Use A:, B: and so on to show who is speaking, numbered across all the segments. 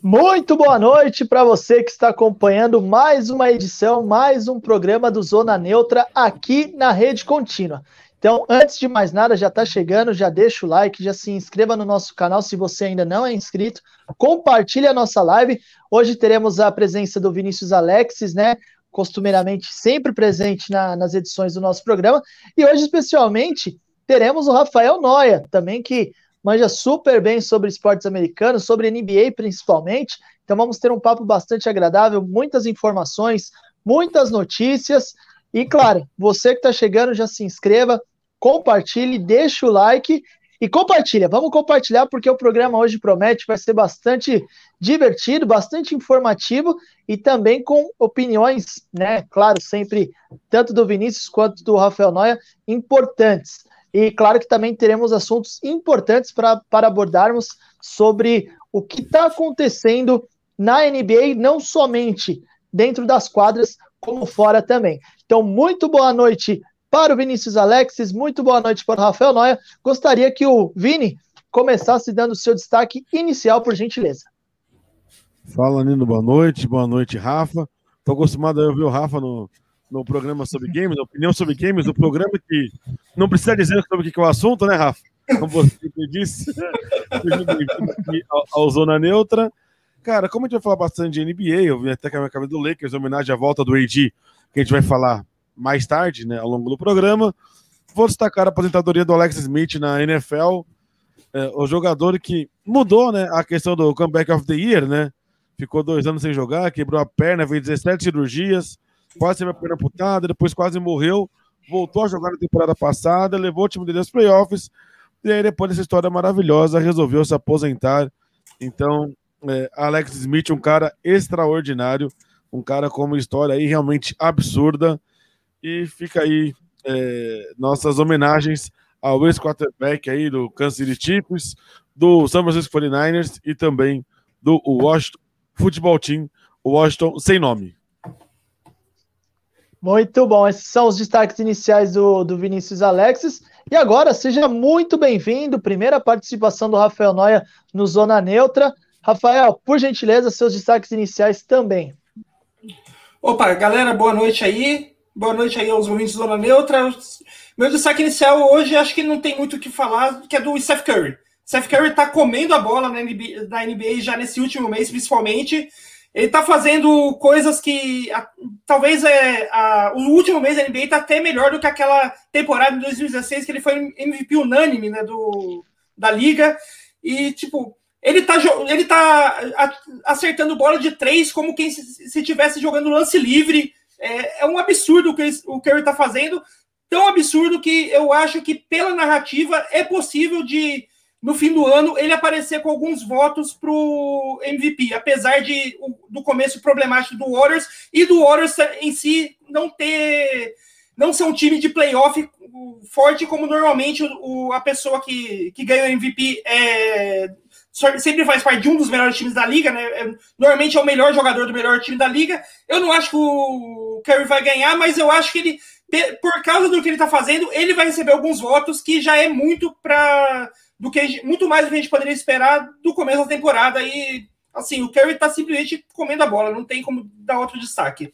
A: Muito boa noite para você que está acompanhando mais uma edição, mais um programa do Zona Neutra aqui na Rede Contínua. Então, antes de mais nada, já está chegando, já deixa o like, já se inscreva no nosso canal se você ainda não é inscrito, compartilhe a nossa live. Hoje teremos a presença do Vinícius Alexis, né? Costumeiramente sempre presente na, nas edições do nosso programa. E hoje, especialmente, teremos o Rafael Noia, também que manja super bem sobre esportes americanos, sobre NBA principalmente. Então vamos ter um papo bastante agradável, muitas informações, muitas notícias. E claro, você que está chegando, já se inscreva, compartilhe, deixa o like e compartilha. Vamos compartilhar porque o programa hoje promete vai ser bastante divertido, bastante informativo e também com opiniões, né? Claro, sempre tanto do Vinícius quanto do Rafael Noia importantes. E claro que também teremos assuntos importantes pra, para abordarmos sobre o que está acontecendo na NBA, não somente dentro das quadras, como fora também. Então, muito boa noite para o Vinícius Alexis, muito boa noite para o Rafael Noia. Gostaria que o Vini começasse dando o seu destaque inicial, por gentileza.
B: Fala, Nino, boa noite. Boa noite, Rafa. Estou acostumado a ouvir o Rafa no, no programa sobre games, opinião sobre games, o programa que não precisa dizer sobre o que é o assunto, né, Rafa? Como você disse, ao, ao Zona Neutra. Cara, como a gente vai falar bastante de NBA, eu vim até com a minha cabeça do Lakers, homenagem à volta do AD, que a gente vai falar mais tarde, né, ao longo do programa. Vou destacar a aposentadoria do Alex Smith na NFL, é, o jogador que mudou, né, a questão do comeback of the year, né? Ficou dois anos sem jogar, quebrou a perna, fez 17 cirurgias, quase teve a perna amputada, depois quase morreu, voltou a jogar na temporada passada, levou o time dele aos playoffs, e aí depois dessa história maravilhosa, resolveu se aposentar. Então, é, Alex Smith, um cara extraordinário, um cara com uma história aí realmente absurda, e fica aí é, nossas homenagens ao ex-quarterback aí do Kansas City Chiefs, do San Francisco 49ers e também do Washington Football Team, Washington sem nome.
A: Muito bom, esses são os destaques iniciais do, do Vinícius Alexis. E agora, seja muito bem-vindo, primeira participação do Rafael Noia no Zona Neutra. Rafael, por gentileza, seus destaques iniciais também.
C: Opa, galera, boa noite aí. Boa noite aí aos ouvintes do Zona Neutra. Meu destaque inicial hoje, acho que não tem muito o que falar, que é do Steph Curry. Steph Curry tá comendo a bola na NBA, na NBA já nesse último mês, principalmente. Ele está fazendo coisas que a, talvez é, a, o último mês da NBA está até melhor do que aquela temporada de 2016 que ele foi MVP unânime né, do, da liga. E, tipo, ele está ele tá acertando bola de três como quem se, se tivesse jogando lance livre. É, é um absurdo o que o Curry está fazendo. Tão absurdo que eu acho que, pela narrativa, é possível de no fim do ano ele aparecer com alguns votos para o MVP, apesar de do começo problemático do Warriors e do Warriors em si não ter não ser um time de playoff forte como normalmente o, a pessoa que, que ganha o MVP é, sempre faz parte de um dos melhores times da liga, né? É, normalmente é o melhor jogador do melhor time da liga. Eu não acho que o Curry vai ganhar, mas eu acho que ele, por causa do que ele está fazendo, ele vai receber alguns votos que já é muito para do que muito mais do que a gente poderia esperar do começo da temporada. E assim, o Curry está simplesmente comendo a bola, não tem como dar outro destaque.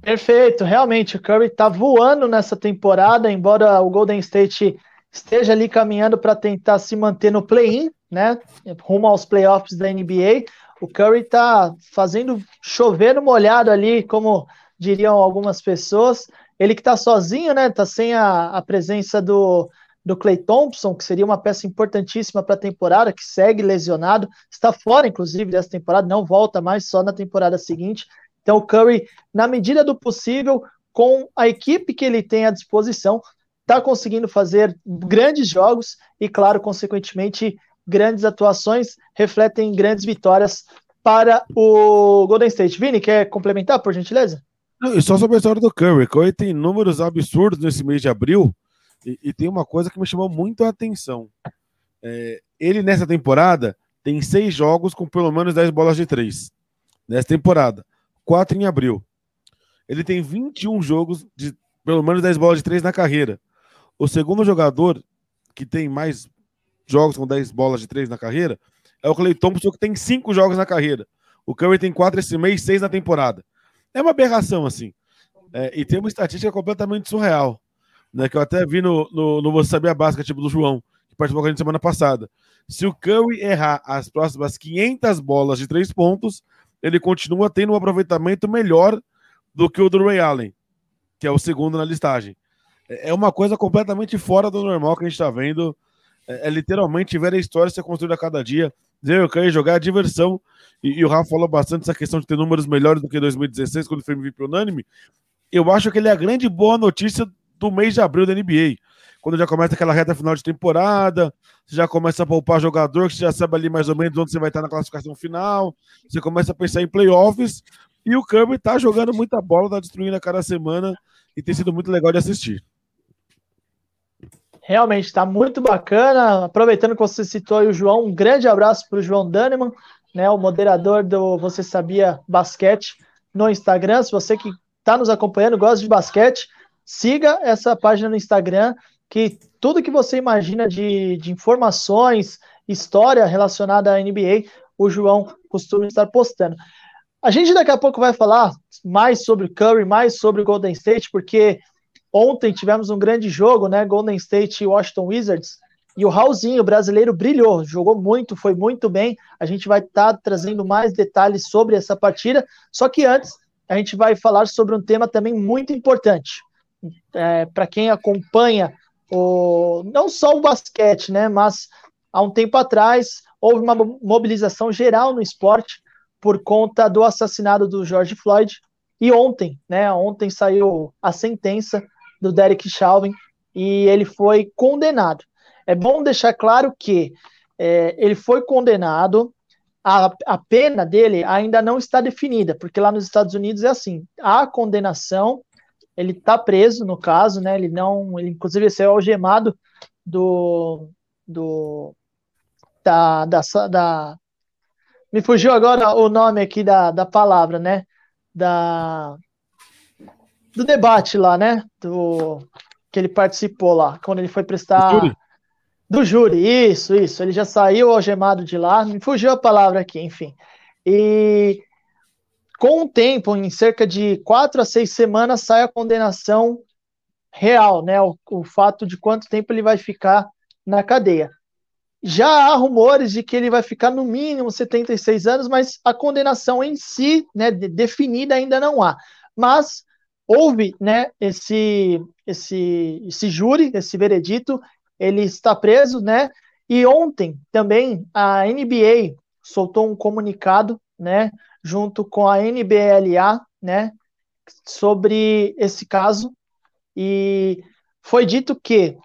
A: Perfeito, realmente, o Curry está voando nessa temporada, embora o Golden State esteja ali caminhando para tentar se manter no play-in, né? Rumo aos playoffs da NBA. O Curry está fazendo chover no molhado ali, como diriam algumas pessoas. Ele que está sozinho, né? Tá sem a, a presença do, do Clay Thompson, que seria uma peça importantíssima para a temporada, que segue lesionado, está fora, inclusive, dessa temporada, não volta mais só na temporada seguinte. Então, o Curry, na medida do possível, com a equipe que ele tem à disposição, está conseguindo fazer grandes jogos e, claro, consequentemente, grandes atuações refletem grandes vitórias para o Golden State. Vini, quer complementar, por gentileza?
B: Não, e só sobre a história do Curry. Curry tem números absurdos nesse mês de abril. E, e, tem uma coisa que me chamou muito a atenção. É, ele, nessa temporada, tem seis jogos com pelo menos 10 bolas de três. Nessa temporada. Quatro em abril. Ele tem 21 jogos de pelo menos 10 bolas de três na carreira. O segundo jogador que tem mais jogos com 10 bolas de 3 na carreira é o Clay Thompson que tem 5 jogos na carreira. O Curry tem 4 esse mês, 6 na temporada. É uma aberração, assim. É, e tem uma estatística completamente surreal, né? Que eu até vi no, no, no Você Sabia Básica, tipo do João, que participou com a gente semana passada. Se o Curry errar as próximas 500 bolas de 3 pontos, ele continua tendo um aproveitamento melhor do que o do Ray Allen, que é o segundo na listagem. É, é uma coisa completamente fora do normal que a gente está vendo. É, é, literalmente ver a história ser construída a cada dia. Dizer, eu quero jogar a diversão. E, e, o Rafa falou bastante essa questão de ter números melhores do que 2016, quando foi MVP unânime. Eu acho que ele é a grande boa notícia do mês de abril da NBA. Quando já começa aquela reta final de temporada, você já começa a poupar jogador, que você já sabe ali mais ou menos onde você vai estar na classificação final, você começa a pensar em playoffs, e o Kirby tá jogando muita bola, tá destruindo a cada semana, e tem sido muito legal de assistir.
A: Realmente está muito bacana. Aproveitando que você citou aí o João, um grande abraço para o João Daneman, né, o moderador do Você Sabia Basquete no Instagram. Se você que está nos acompanhando, gosta de basquete, siga essa página no Instagram, que tudo que você imagina de, de informações, história relacionada à NBA, o João costuma estar postando. A gente daqui a pouco vai falar mais sobre Curry, mais sobre Golden State, porque Ontem tivemos um grande jogo, né? Golden State e Washington Wizards. E o Raulzinho, brasileiro, brilhou, jogou muito, foi muito bem. A gente vai estar tá trazendo mais detalhes sobre essa partida. Só que antes, a gente vai falar sobre um tema também muito importante. É, Para quem acompanha o, não só o basquete, né? Mas há um tempo atrás houve uma mobilização geral no esporte por conta do assassinato do George Floyd. E ontem, né? Ontem saiu a sentença do Derek Chauvin e ele foi condenado. É bom deixar claro que é, ele foi condenado, a, a pena dele ainda não está definida, porque lá nos Estados Unidos é assim: a condenação, ele está preso no caso, né? Ele não, ele inclusive saiu algemado do, do da, da, da me fugiu agora o nome aqui da, da palavra, né? Da do debate lá, né? Do que ele participou lá, quando ele foi prestar. Do júri. Do júri, isso, isso. Ele já saiu algemado de lá, me fugiu a palavra aqui, enfim. E com o tempo, em cerca de quatro a seis semanas, sai a condenação real, né? O, o fato de quanto tempo ele vai ficar na cadeia. Já há rumores de que ele vai ficar no mínimo 76 anos, mas a condenação em si, né, definida ainda não há. Mas houve né, esse, esse, esse júri, esse veredito, ele está preso, né? E ontem também a NBA soltou um comunicado, né, junto com a NBLA, né, sobre esse caso e foi dito que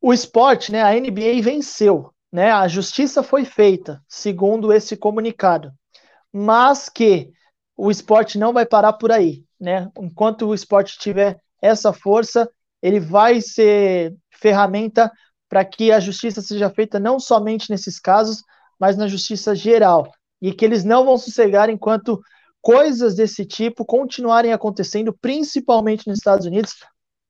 A: o esporte, né, a NBA venceu, né, a justiça foi feita, segundo esse comunicado, mas que o esporte não vai parar por aí né? Enquanto o esporte tiver essa força, ele vai ser ferramenta para que a justiça seja feita não somente nesses casos, mas na justiça geral. E que eles não vão sossegar enquanto coisas desse tipo continuarem acontecendo, principalmente nos Estados Unidos.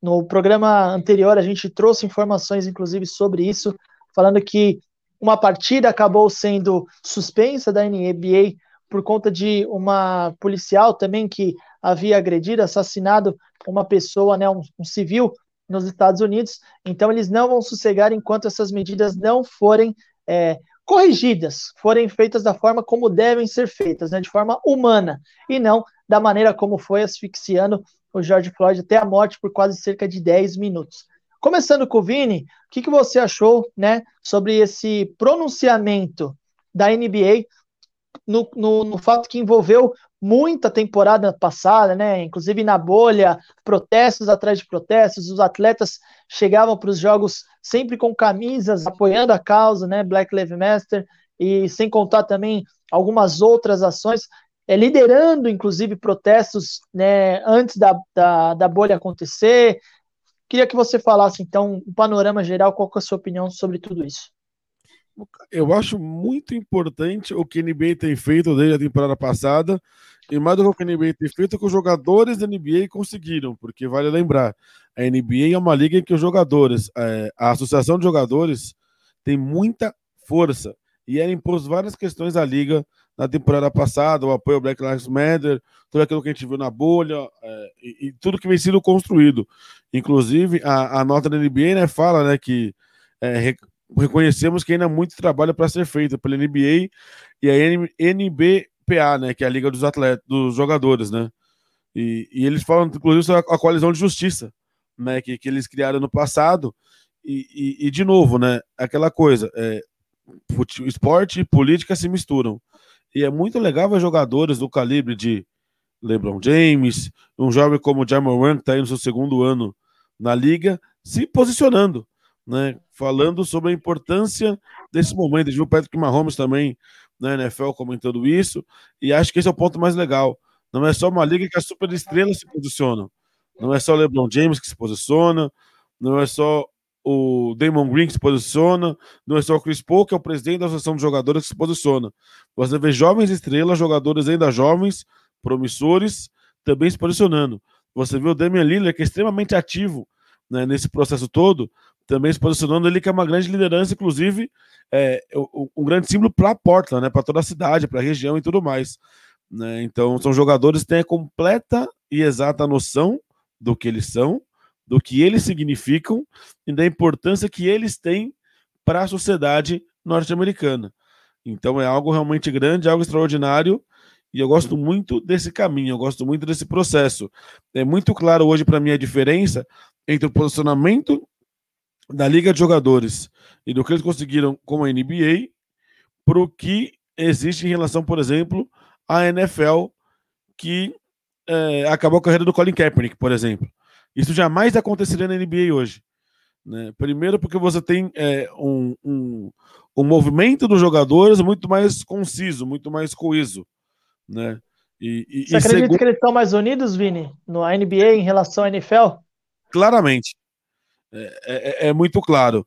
A: No programa anterior, a gente trouxe informações, inclusive, sobre isso, falando que uma partida acabou sendo suspensa da NBA por conta de uma policial também que havia agredido, assassinado uma pessoa, né, um, um civil nos Estados Unidos. Então, eles não vão sossegar enquanto essas medidas não forem é, corrigidas, forem feitas da forma como devem ser feitas, né, de forma humana, e não da maneira como foi asfixiando o George Floyd até a morte por quase cerca de 10 minutos. Começando com o Vini, o que, que você achou né, sobre esse pronunciamento da NBA no, no, no fato que envolveu muita temporada passada, né? Inclusive na bolha, protestos atrás de protestos, os atletas chegavam para os jogos sempre com camisas apoiando a causa, né? Black Lives Matter, e sem contar também algumas outras ações, é, liderando inclusive protestos né, antes da, da, da bolha acontecer. Queria que você falasse então um panorama geral, qual é a sua opinião sobre tudo isso?
B: Eu acho muito importante o que a NBA tem feito desde a temporada passada, e mais do que o NBA tem feito, o que os jogadores da NBA conseguiram, porque vale lembrar, a NBA é uma liga em que os jogadores, é, a associação de jogadores tem muita força. E ela impôs várias questões à liga na temporada passada, o apoio ao Black Lives Matter, tudo aquilo que a gente viu na bolha é, e, tudo que vem sendo construído. Inclusive, a, a nota da NBA né, fala né, que é, reconhecemos que ainda há muito trabalho para ser feito pela NBA e a NBPA, né, que é a Liga dos Atletas, dos Jogadores, né? E, e eles falam, inclusive, sobre a, coalizão de justiça, né, que, que eles criaram no passado. E, e, e de novo, né, aquela coisa, é, esporte e política se misturam. E é muito legal ver jogadores do calibre de LeBron James, um jovem como o Jamal Murray, que está aí no seu segundo ano na liga, se posicionando, né? Falando sobre a importância desse momento. A gente viu o Patrick Mahomes também na NFL comentando isso, e acho que esse é o ponto mais legal. Não é só uma liga que as superestrelas se posicionam. Não é só o LeBron James que se posiciona, não é só o Damon Green que se posiciona, não é só o Chris Paul, que é o presidente da Associação de Jogadores que se posiciona. Você vê jovens estrelas, jogadores ainda jovens, promissores, também se posicionando. Você vê o Damian Lillard, que é extremamente ativo né, nesse processo todo, também se posicionando ele que é uma grande liderança, inclusive é, um grande símbolo para Portland, né, para toda a cidade, para a região e tudo mais. Né? Então, são jogadores que têm a completa e exata noção do que eles são, do que eles significam e da importância que eles têm para a sociedade norte-americana. Então é algo realmente grande, algo extraordinário, e eu gosto muito desse caminho, eu gosto muito desse processo. É muito claro hoje para mim a diferença entre o posicionamento da Liga de Jogadores e do que eles conseguiram com a NBA para o que existe em relação, por exemplo, à NFL, que é, acabou a carreira do Colin Kaepernick, por exemplo. Isso jamais aconteceria na NBA hoje. Né? Primeiro, porque você tem é, um, um, um, movimento dos jogadores muito mais conciso, muito mais coeso. Né?
A: E, e, você acredita segundo... que eles estão mais unidos, Vini, no NBA em relação à NFL?
B: Claramente. É, é, é muito claro.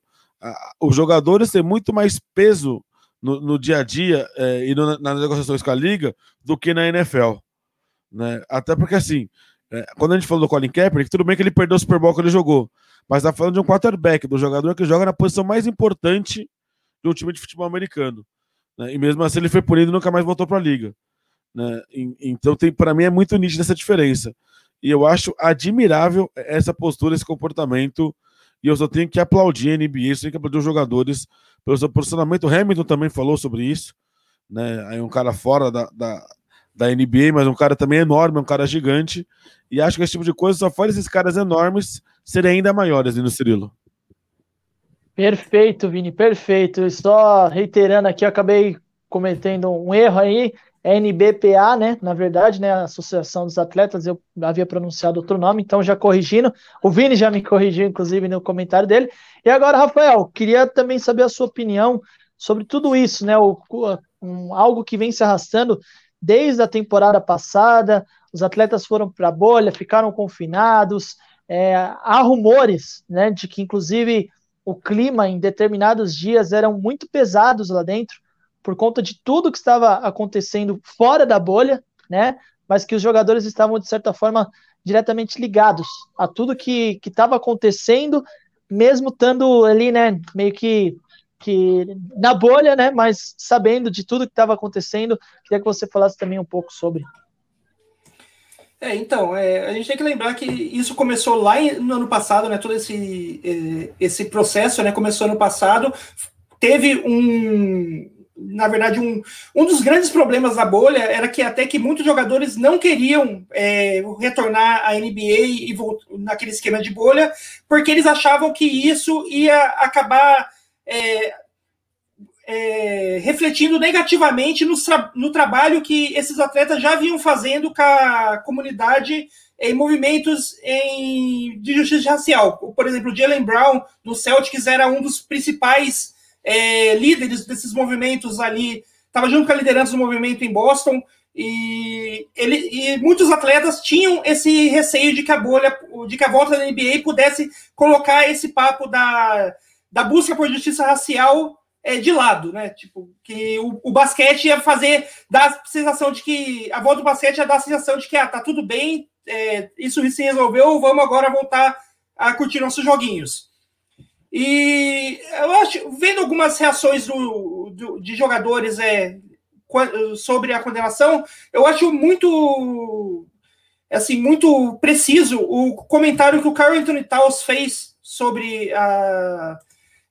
B: Os jogadores têm muito mais peso no, no dia a dia é, e no, nas negociações com a liga do que na NFL. Né? Até porque, assim, é, quando a gente falou do Colin Kaepernick, tudo bem que ele perdeu o Super Bowl que ele jogou, mas tá falando de um quarterback, do jogador que joga na posição mais importante de um time de futebol americano. Né? E mesmo assim ele foi punido e nunca mais voltou para a liga. Né? E, então, para mim é muito nítida essa diferença. E eu acho admirável essa postura, esse comportamento. E eu só tenho que aplaudir a NBA, eu tenho que aplaudir os jogadores pelo seu posicionamento. O Hamilton também falou sobre isso. Né? Aí um cara fora da, da, da NBA, mas um cara também enorme, um cara gigante. E acho que esse tipo de coisa só faz esses caras enormes serem ainda maiores, no Cirilo.
A: Perfeito, Vini, perfeito. Só reiterando aqui, eu acabei cometendo um erro aí. NBPA, né? Na verdade, né? Associação dos Atletas, eu havia pronunciado outro nome, então já corrigindo. O Vini já me corrigiu, inclusive, no comentário dele. E agora, Rafael, queria também saber a sua opinião sobre tudo isso, né? O, um, algo que vem se arrastando desde a temporada passada, os atletas foram para a bolha, ficaram confinados. É, há rumores né, de que, inclusive, o clima em determinados dias eram muito pesados lá dentro, por conta de tudo que estava acontecendo fora da bolha, né? Mas que os jogadores estavam, de certa forma, diretamente ligados a tudo que estava acontecendo, mesmo estando ali, né, meio que que na bolha, né, mas sabendo de tudo que estava acontecendo, queria que você falasse também um pouco sobre.
C: É, então, é, a gente tem que lembrar que isso começou lá no ano passado, né? Todo esse, é, esse processo, né? Começou ano passado, teve um, na verdade, um, um dos grandes problemas da bolha era que até que muitos jogadores não queriam é, retornar à NBA e naquele esquema de bolha, porque eles achavam que isso ia acabar é, é, refletindo negativamente no, no, trabalho que esses atletas já vinham fazendo com a comunidade em movimentos em, de justiça racial. Por exemplo, o Jalen Brown, do Celtics, era um dos principais é, líderes desses movimentos ali, estava junto com a liderança do movimento em Boston, e, ele, e muitos atletas tinham esse receio de que a bolha, de que a volta da NBA pudesse colocar esse papo da da busca por justiça racial é, de lado, né? Tipo, que o, o, basquete ia fazer, dar a sensação de que a volta do basquete ia dar a sensação de que ah, tá tudo bem, é, isso se resolveu, vamos agora voltar a curtir nossos joguinhos. E eu acho, vendo algumas reações do, do, de jogadores é, sobre a condenação, eu acho muito assim muito preciso o comentário que o Carl Anthony Towns fez sobre a,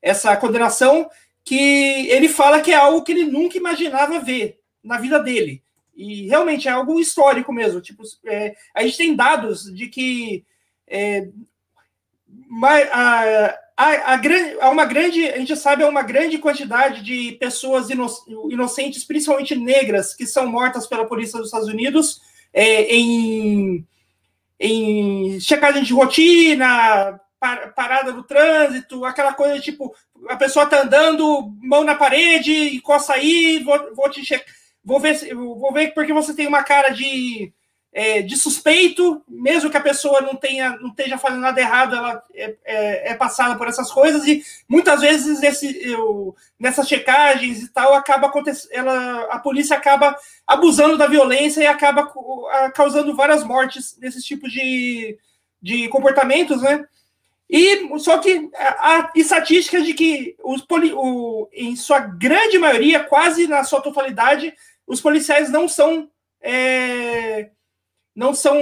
C: essa condenação, que ele fala que é algo que ele nunca imaginava ver na vida dele. E realmente é algo histórico mesmo. Tipo, é, a gente tem dados de que é, a, a, a, a, uma grande, a gente sabe, é uma grande quantidade de pessoas ino, inocentes, principalmente negras, que são mortas pela polícia dos Estados Unidos é, em, em checagem de rotina, par, parada no trânsito, aquela coisa tipo, a pessoa tá andando, mão na parede, encosta aí, vou, vou te checar, vou ver, vou ver porque você tem uma cara de é, de suspeito, mesmo que a pessoa não tenha, não esteja fazendo nada errado, ela é, é, é passada por essas coisas e muitas vezes esse, eu, nessas checagens e tal acaba ela, a polícia acaba abusando da violência e acaba causando várias mortes nesses tipos de, de comportamentos, né? E só que a, estatística de que os poli, o, em sua grande maioria, quase na sua totalidade, os policiais não são é, não são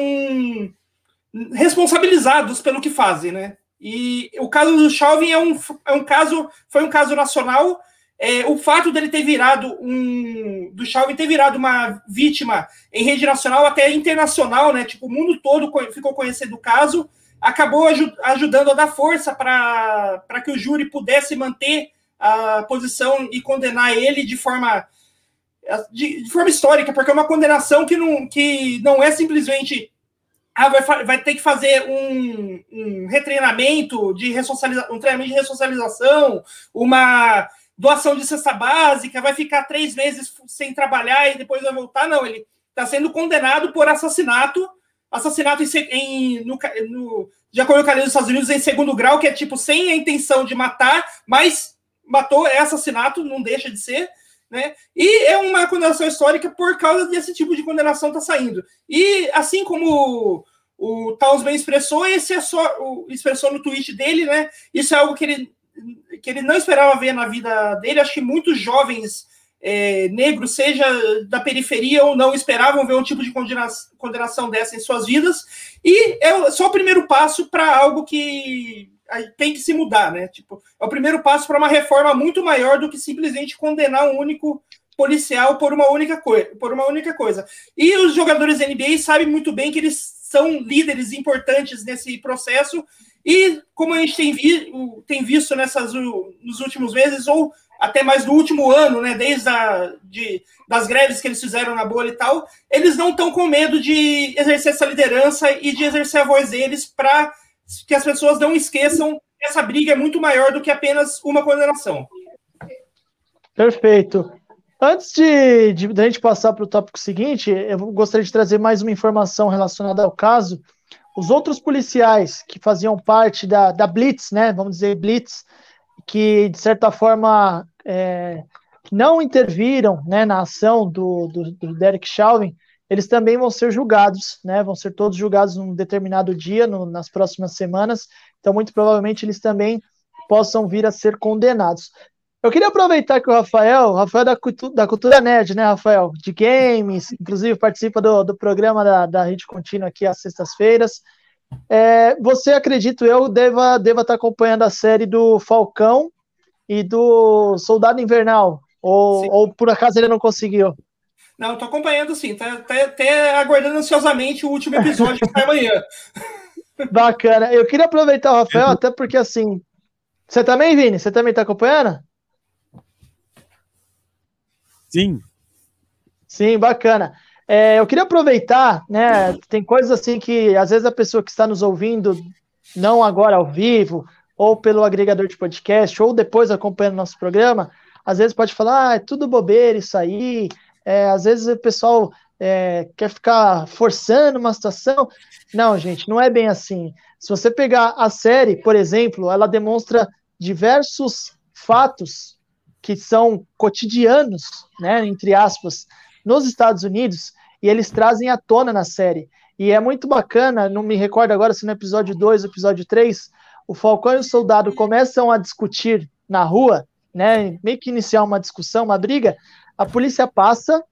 C: responsabilizados pelo que fazem, né? E o caso do Chauvin é um, é um caso, foi um caso nacional. É, o fato dele ter virado um. do Chauvin ter virado uma vítima em rede nacional, até internacional, né? Tipo, o mundo todo ficou conhecendo o caso, acabou ajudando a dar força para que o júri pudesse manter a posição e condenar ele de forma de, de, forma histórica, porque é uma condenação que não, que não é simplesmente ah, vai, vai ter que fazer um, um retreinamento de ressocialização, um treinamento de ressocialização, uma doação de cesta básica, vai ficar três meses sem trabalhar e depois vai voltar. Não, ele está sendo condenado por assassinato, assassinato em, em no, no, de acordo com a lei dos Estados Unidos, em segundo grau, que é tipo sem a intenção de matar, mas matou, é assassinato, não deixa de ser. Né? E é uma condenação histórica por causa desse tipo de condenação tá saindo. E assim como o, o bem expressou, esse é só o, expressou no tweet dele, né? Isso é algo que ele, que ele não esperava ver na vida dele. Acho que muitos jovens é, negros, seja da periferia ou não, esperavam ver um tipo de condenação dessa em suas vidas. E é só o primeiro passo para algo que tem que se mudar, né? Tipo, é o primeiro passo para uma reforma muito maior do que simplesmente condenar um único policial por uma única coisa, por uma única coisa. E os jogadores da NBA sabem muito bem que eles são líderes importantes nesse processo e como a gente tem, vi, tem visto nessas nos últimos meses ou até mais no último ano, né, desde a, de, das greves que eles fizeram na bolha e tal, eles não estão com medo de exercer essa liderança e de exercer a voz deles para que as pessoas não esqueçam que essa briga é muito maior do que apenas uma condenação.
A: Perfeito. Antes de, de, de gente passar para o tópico seguinte, eu gostaria de trazer mais uma informação relacionada ao caso. Os outros policiais que faziam parte da, da Blitz, né, vamos dizer Blitz, que de certa forma é, não interviram né, na ação do, do, do Derek Chauvin, eles também vão ser julgados, né? Vão ser todos julgados num determinado dia, no, nas próximas semanas. Então, muito provavelmente, eles também possam vir a ser condenados. Eu queria aproveitar que o Rafael, o Rafael da, da Cultura Nerd, né, Rafael? De games, inclusive participa do, do programa da, da Rede Contínua aqui às sextas-feiras. É, você, acredito eu, deva, deva estar acompanhando a série do Falcão e do Soldado Invernal. Ou, ou por acaso ele não conseguiu?
C: Não, tô acompanhando sim, tá, tá até aguardando ansiosamente o último episódio que sai amanhã.
A: Bacana. Eu queria aproveitar o Rafael, até porque assim. Você também, Vini? Você também tá acompanhando?
B: Sim.
A: Sim, bacana. É, eu queria aproveitar, né? Tem coisas assim que às vezes a pessoa que está nos ouvindo, não agora ao vivo, ou pelo agregador de podcast, ou depois acompanhando nosso programa, às vezes pode falar, ah, é tudo bobeira isso aí, é, às vezes o pessoal é, quer ficar forçando uma situação. Não, gente, não é bem assim. Se você pegar a série, por exemplo, ela demonstra diversos fatos que são cotidianos, né, entre aspas, nos Estados Unidos, e eles trazem à tona na série. E é muito bacana, não me recordo agora se no episódio 2 ou episódio 3, o Falcão e o Soldado começam a discutir na rua, né, meio que iniciar uma discussão, uma briga, a polícia passa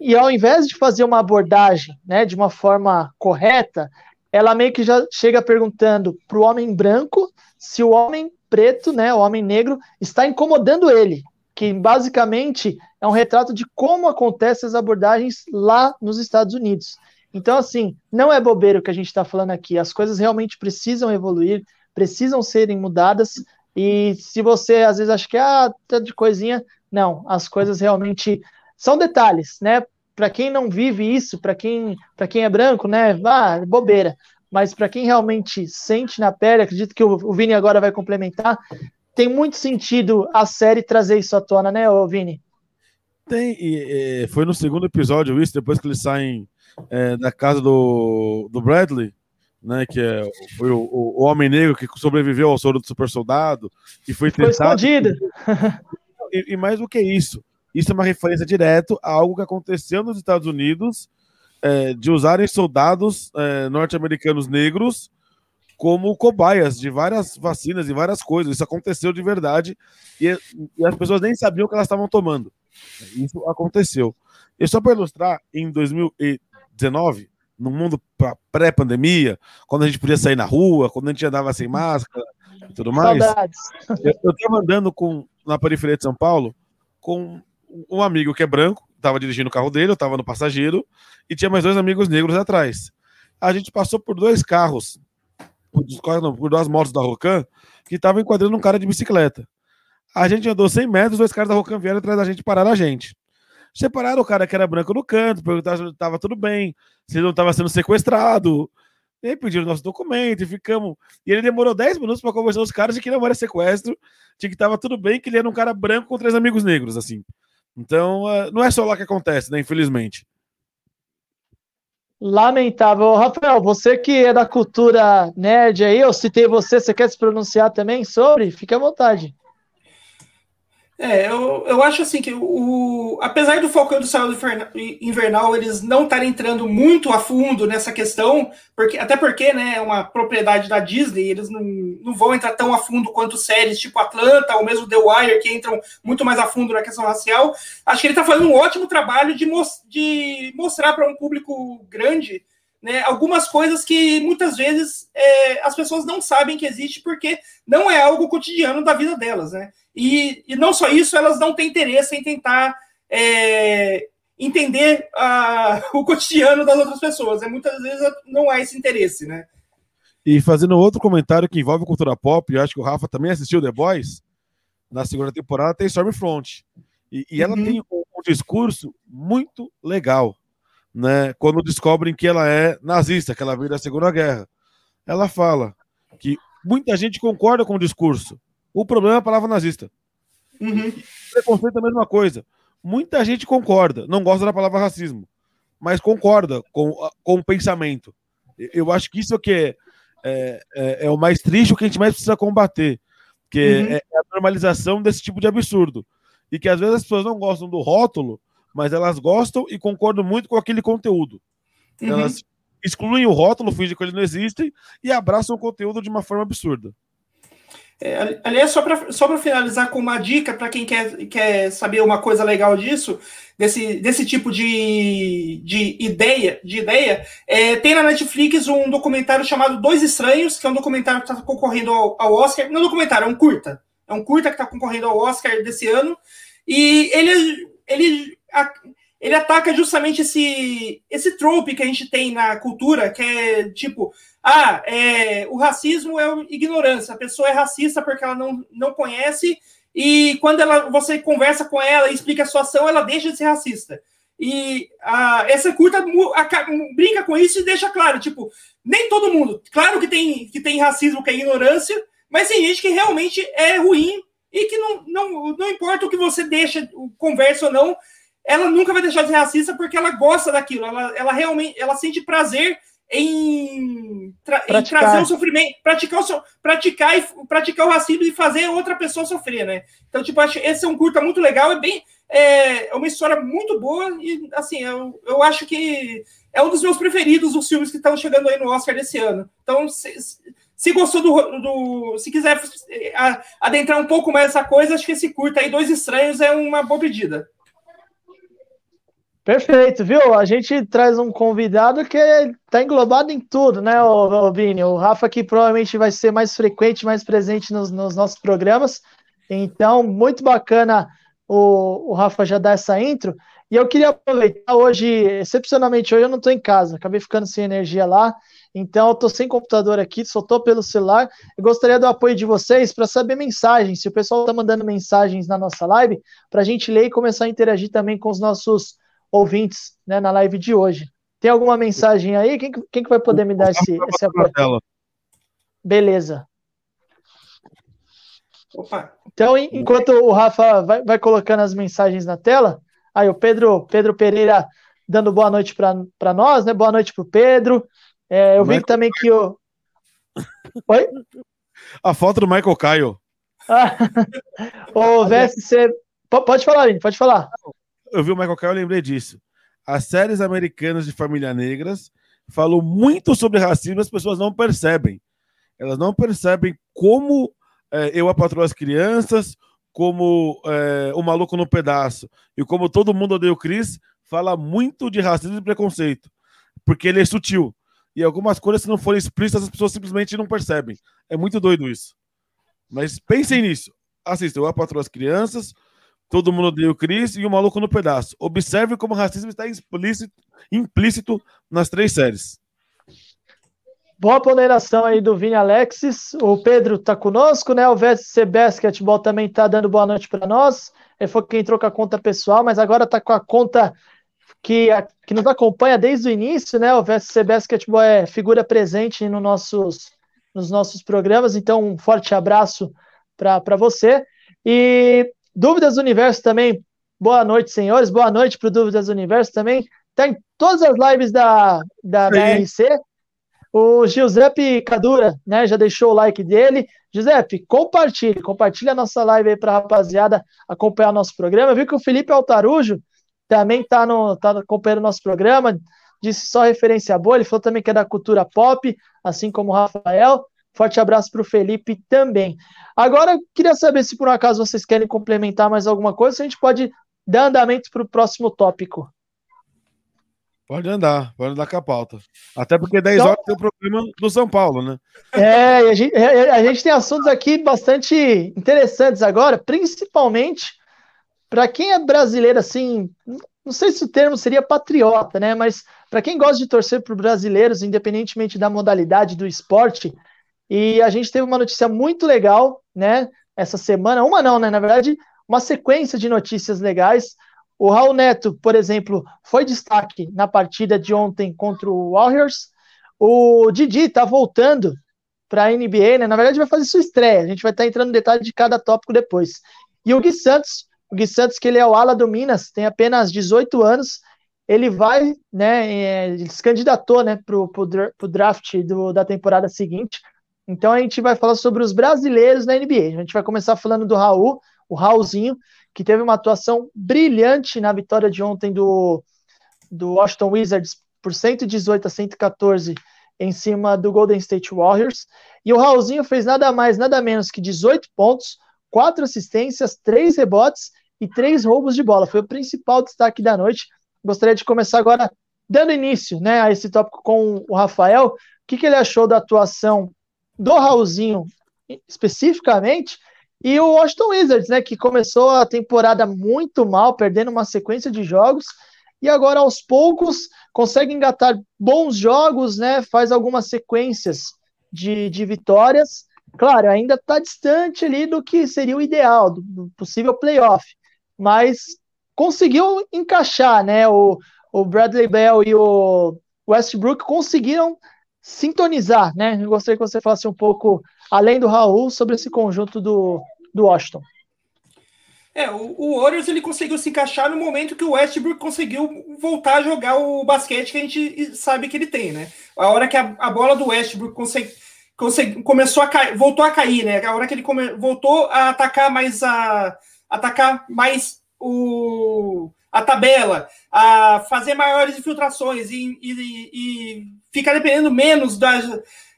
A: e ao invés de fazer uma abordagem, né, de uma forma correta, ela meio que já chega perguntando para o homem branco se o homem preto, né, o homem negro, está incomodando ele, que basicamente é um retrato de como acontecem as abordagens lá nos Estados Unidos. Então, assim, não é bobeira o que a gente está falando aqui. As coisas realmente precisam evoluir, precisam serem mudadas. E se você às vezes acha que ah, tá de coisinha, não, as coisas realmente são detalhes, né? Para quem não vive isso, para quem, para quem é branco, né? Ah, bobeira. Mas para quem realmente sente na pele, acredito que o, o Vini agora vai complementar, tem muito sentido a série trazer isso à tona, né, Vini?
B: Tem, e, e, foi no segundo episódio isso, depois que eles saem é, da casa do, do Bradley, né, que é, foi o, o, homem negro que sobreviveu ao soro do super soldado, que foi
A: tentado... escondido.
B: E, e, mais do que isso, isso é uma referência direto a algo que aconteceu nos Estados Unidos, é, de usarem soldados é, norte-americanos negros como cobaias de várias vacinas e várias coisas. Isso aconteceu de verdade e, e as pessoas nem sabiam o que elas estavam tomando. Isso aconteceu. E só para ilustrar, em 2019, no mundo pré-pandemia, quando a gente podia sair na rua, quando a gente andava sem máscara e tudo mais, Saudades. eu estava andando com, na periferia de São Paulo com um amigo que é branco, estava dirigindo o carro dele, eu estava no passageiro, e tinha mais dois amigos negros atrás. A gente passou por dois carros, por, não, por duas motos da Rocan, que estavam enquadrando um cara de bicicleta. A gente andou 100 metros, dois caras da Rocan vieram atrás da gente e pararam a gente. Separaram o cara que era branco no canto, perguntaram se estava tudo bem, se ele não estava sendo sequestrado. Aí pediram nosso documento e ficamos. E ele demorou 10 minutos para conversar com os caras de que não era sequestro, de que estava tudo bem, que ele era um cara branco com três amigos negros, assim. Então, uh, não é só lá que acontece, né? Infelizmente.
A: Lamentável. Rafael, você que é da cultura nerd aí, eu citei você, você quer se pronunciar também sobre? Fique à vontade.
C: É, eu, eu acho assim que o, apesar do Falcão do Sábado Invernal eles não estarem entrando muito a fundo nessa questão, porque até porque né, é uma propriedade da Disney, eles não, não vão entrar tão a fundo quanto séries tipo Atlanta ou mesmo The Wire, que entram muito mais a fundo na questão racial. Acho que ele está fazendo um ótimo trabalho de, de mostrar para um público grande né, algumas coisas que muitas vezes é, as pessoas não sabem que existe porque não é algo cotidiano da vida delas, né? E, e não só isso, elas não têm interesse em tentar é, entender a, o cotidiano das outras pessoas. É, muitas vezes não há esse interesse, né?
B: E fazendo outro comentário que envolve cultura pop, eu acho que o Rafa também assistiu The Boys, na segunda temporada tem Stormfront. E, e ela uhum. tem um, um discurso muito legal né, quando descobrem que ela é nazista, que ela veio da Segunda Guerra. Ela fala que muita gente concorda com o discurso. O problema é a palavra nazista. Uhum. Preconceito é a mesma coisa. Muita gente concorda, não gosta da palavra racismo, mas concorda com, com o pensamento. Eu acho que isso é, que é, é, é o mais triste, o que a gente mais precisa combater, que uhum. é, é a normalização desse tipo de absurdo. E que às vezes as pessoas não gostam do rótulo, mas elas gostam e concordam muito com aquele conteúdo. Uhum. Elas excluem o rótulo, fingem que ele não existe e abraçam o conteúdo de uma forma absurda.
C: É, aliás, só para só finalizar com uma dica para quem quer, quer saber uma coisa legal disso, desse, desse tipo de, de ideia, de ideia é, tem na Netflix um documentário chamado Dois Estranhos, que é um documentário que está concorrendo ao, ao Oscar. Não é um documentário, é um curta. É um curta que está concorrendo ao Oscar desse ano. E ele, ele ele ataca justamente esse, esse trope que a gente tem na cultura, que é tipo, ah, é, o racismo é ignorância, a pessoa é racista porque ela não, não conhece, e quando ela, você conversa com ela e explica a situação, ela deixa de ser racista. E essa curta brinca com isso e deixa claro, tipo, nem todo mundo, claro que tem, que tem racismo, que é ignorância, mas tem gente que realmente é ruim e que não, não, não importa o que você deixa, conversa ou não, ela nunca vai deixar de ser racista porque ela gosta daquilo, ela, ela realmente ela sente prazer em, tra em trazer o sofrimento, praticar o, praticar, e, praticar o racismo e fazer outra pessoa sofrer, né? Então, tipo, acho, esse é um curta muito legal, é bem. É, é uma história muito boa e, assim, eu, eu acho que é um dos meus preferidos, os filmes que estão chegando aí no Oscar desse ano. Então, se, Se gostou do, do se quiser adentrar um pouco mais essa coisa, acho que esse curta aí, Dois Estranhos, é uma boa pedida.
A: Perfeito, viu? A gente traz um convidado que está englobado em tudo, né, o, Vini? O Rafa que provavelmente vai ser mais frequente, mais presente nos, nos nossos programas. Então, muito bacana o, o Rafa já dar essa intro. E eu queria aproveitar hoje, excepcionalmente hoje eu não estou em casa, acabei ficando sem energia lá, então eu estou sem computador aqui, só estou pelo celular. Eu gostaria do apoio de vocês para saber mensagens, se o pessoal está mandando mensagens na nossa live, para a gente ler e começar a interagir também com os nossos ouvintes né, na live de hoje. Tem alguma mensagem aí? Quem, quem que vai poder me dar esse, esse apoio? Beleza. Opa. Então, enquanto o Rafa vai, vai, colocando as mensagens na tela, aí o Pedro, Pedro Pereira dando boa noite para nós, né? Boa noite para o Pedro. É, eu vi também que o.
B: Oi? A foto do Michael Caio.
A: Ah, o VSC. Pode falar, Vini, pode falar
B: eu vi o Michael Caio, eu lembrei disso. As séries americanas de família negras falam muito sobre racismo, as pessoas não percebem. Elas não percebem como é, eu apatroo as crianças, como é, o maluco no pedaço e como todo mundo odeia o Chris, fala muito de racismo e preconceito, porque ele é sutil. E algumas coisas, se não forem explícitas, as pessoas simplesmente não percebem. É muito doido isso. Mas pensem nisso. Assista, eu apatroo as crianças, Todo mundo odeia o Chris e o maluco no pedaço. Observe como o racismo está implícito, implícito nas três séries.
A: Boa ponderação aí do Vini Alexis. O Pedro está conosco, né? O VSC Basketball também está dando boa noite para nós. Ele foi quem entrou com a conta pessoal, mas agora está com a conta que, que nos acompanha desde o início, né? O VSC Basketball é figura presente no nossos, nos nossos programas, então um forte abraço para você. E Dúvidas do Universo também. Boa noite, senhores. Boa noite para o Dúvidas do Universo também. Está em todas as lives da, da, da RC. O Giuseppe Cadura, né, já deixou o like dele. Giuseppe, compartilhe, compartilhe a nossa live aí para a rapaziada acompanhar o nosso programa. Eu vi que o Felipe Altarujo também está tá acompanhando o nosso programa, disse só referência boa, ele falou também que é da cultura pop, assim como o Rafael. Forte abraço para o Felipe também. Agora, queria saber se por um acaso vocês querem complementar mais alguma coisa, se a gente pode dar andamento para o próximo tópico.
B: Pode andar, pode andar com a pauta. Até porque 10 então, horas tem o problema do São Paulo, né?
A: É, a gente, é, a gente tem assuntos aqui bastante interessantes agora, principalmente para quem é brasileiro, assim, não sei se o termo seria patriota, né? Mas para quem gosta de torcer para brasileiros, independentemente da modalidade do esporte, e a gente teve uma notícia muito legal, né? Essa semana, uma não, né? Na verdade, uma sequência de notícias legais. O Raul Neto, por exemplo, foi destaque na partida de ontem contra o Warriors. O Didi tá voltando para a NBA, né? Na verdade, vai fazer sua estreia. A gente vai estar tá entrando no detalhe de cada tópico depois. E o Gui Santos, o Gui Santos, que ele é o ala do Minas, tem apenas 18 anos. Ele vai, né? É, ele se candidatou, né, para o draft do, da temporada seguinte. Então a gente vai falar sobre os brasileiros na NBA. A gente vai começar falando do Raul, o Raulzinho, que teve uma atuação brilhante na vitória de ontem do, do Washington Wizards por 118 a 114 em cima do Golden State Warriors. E o Raulzinho fez nada mais, nada menos que 18 pontos, 4 assistências, 3 rebotes e 3 roubos de bola. Foi o principal destaque da noite. Gostaria de começar agora dando início né, a esse tópico com o Rafael. O que, que ele achou da atuação do Raulzinho especificamente, e o Washington Wizards, né, que começou a temporada muito mal, perdendo uma sequência de jogos, e agora aos poucos consegue engatar bons jogos, né, faz algumas sequências de, de vitórias. Claro, ainda está distante ali do que seria o ideal, do, possível playoff, mas conseguiu encaixar, né, o, o Bradley Bell e o Westbrook conseguiram sintonizar, né? Eu gostaria que você falasse um pouco, além do Raul, sobre esse conjunto do, do Washington.
C: É, o, o Warriors ele conseguiu se encaixar no momento que o Westbrook conseguiu voltar a jogar o basquete que a gente sabe que ele tem, né? A hora que a, a bola do Westbrook consegue, consegue, começou a cair, voltou a cair, né? A hora que ele come, voltou a atacar mais a atacar mais o a tabela, a fazer maiores infiltrações e, e, e ficar dependendo menos das,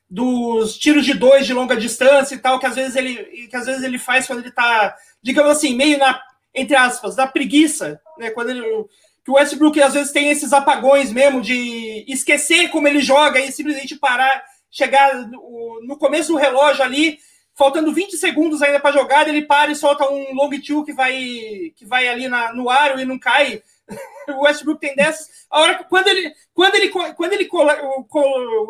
C: dos tiros de dois de longa distância e tal, que às vezes ele, que às vezes ele faz quando ele tá, digamos assim, meio na, entre aspas, da preguiça, né? Quando ele, que o Westbrook às vezes tem esses apagões mesmo de esquecer como ele joga e simplesmente parar, chegar no, no começo do relógio ali, faltando 20 segundos ainda para jogar, ele para e solta um long two que vai que vai ali na, no aro e não cai. o Westbrook tem dessas. A hora quando ele, quando ele, quando ele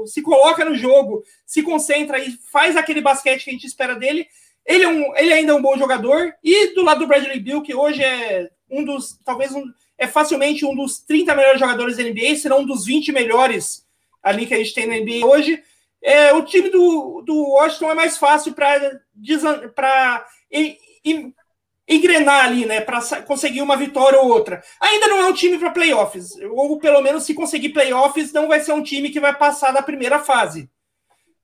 C: se coloca no jogo, se concentra e faz aquele basquete que a gente espera dele, ele, é um, ele ainda é um bom jogador. E do lado do Bradley Bill, que hoje é um dos, talvez um, é facilmente um dos 30 melhores jogadores da NBA, se não um dos 20 melhores ali que a gente tem na NBA hoje. É, o time do, do Washington é mais fácil para engrenar ali, né, para conseguir uma vitória ou outra. Ainda não é um time para playoffs, ou pelo menos se conseguir playoffs, não vai ser um time que vai passar da primeira fase.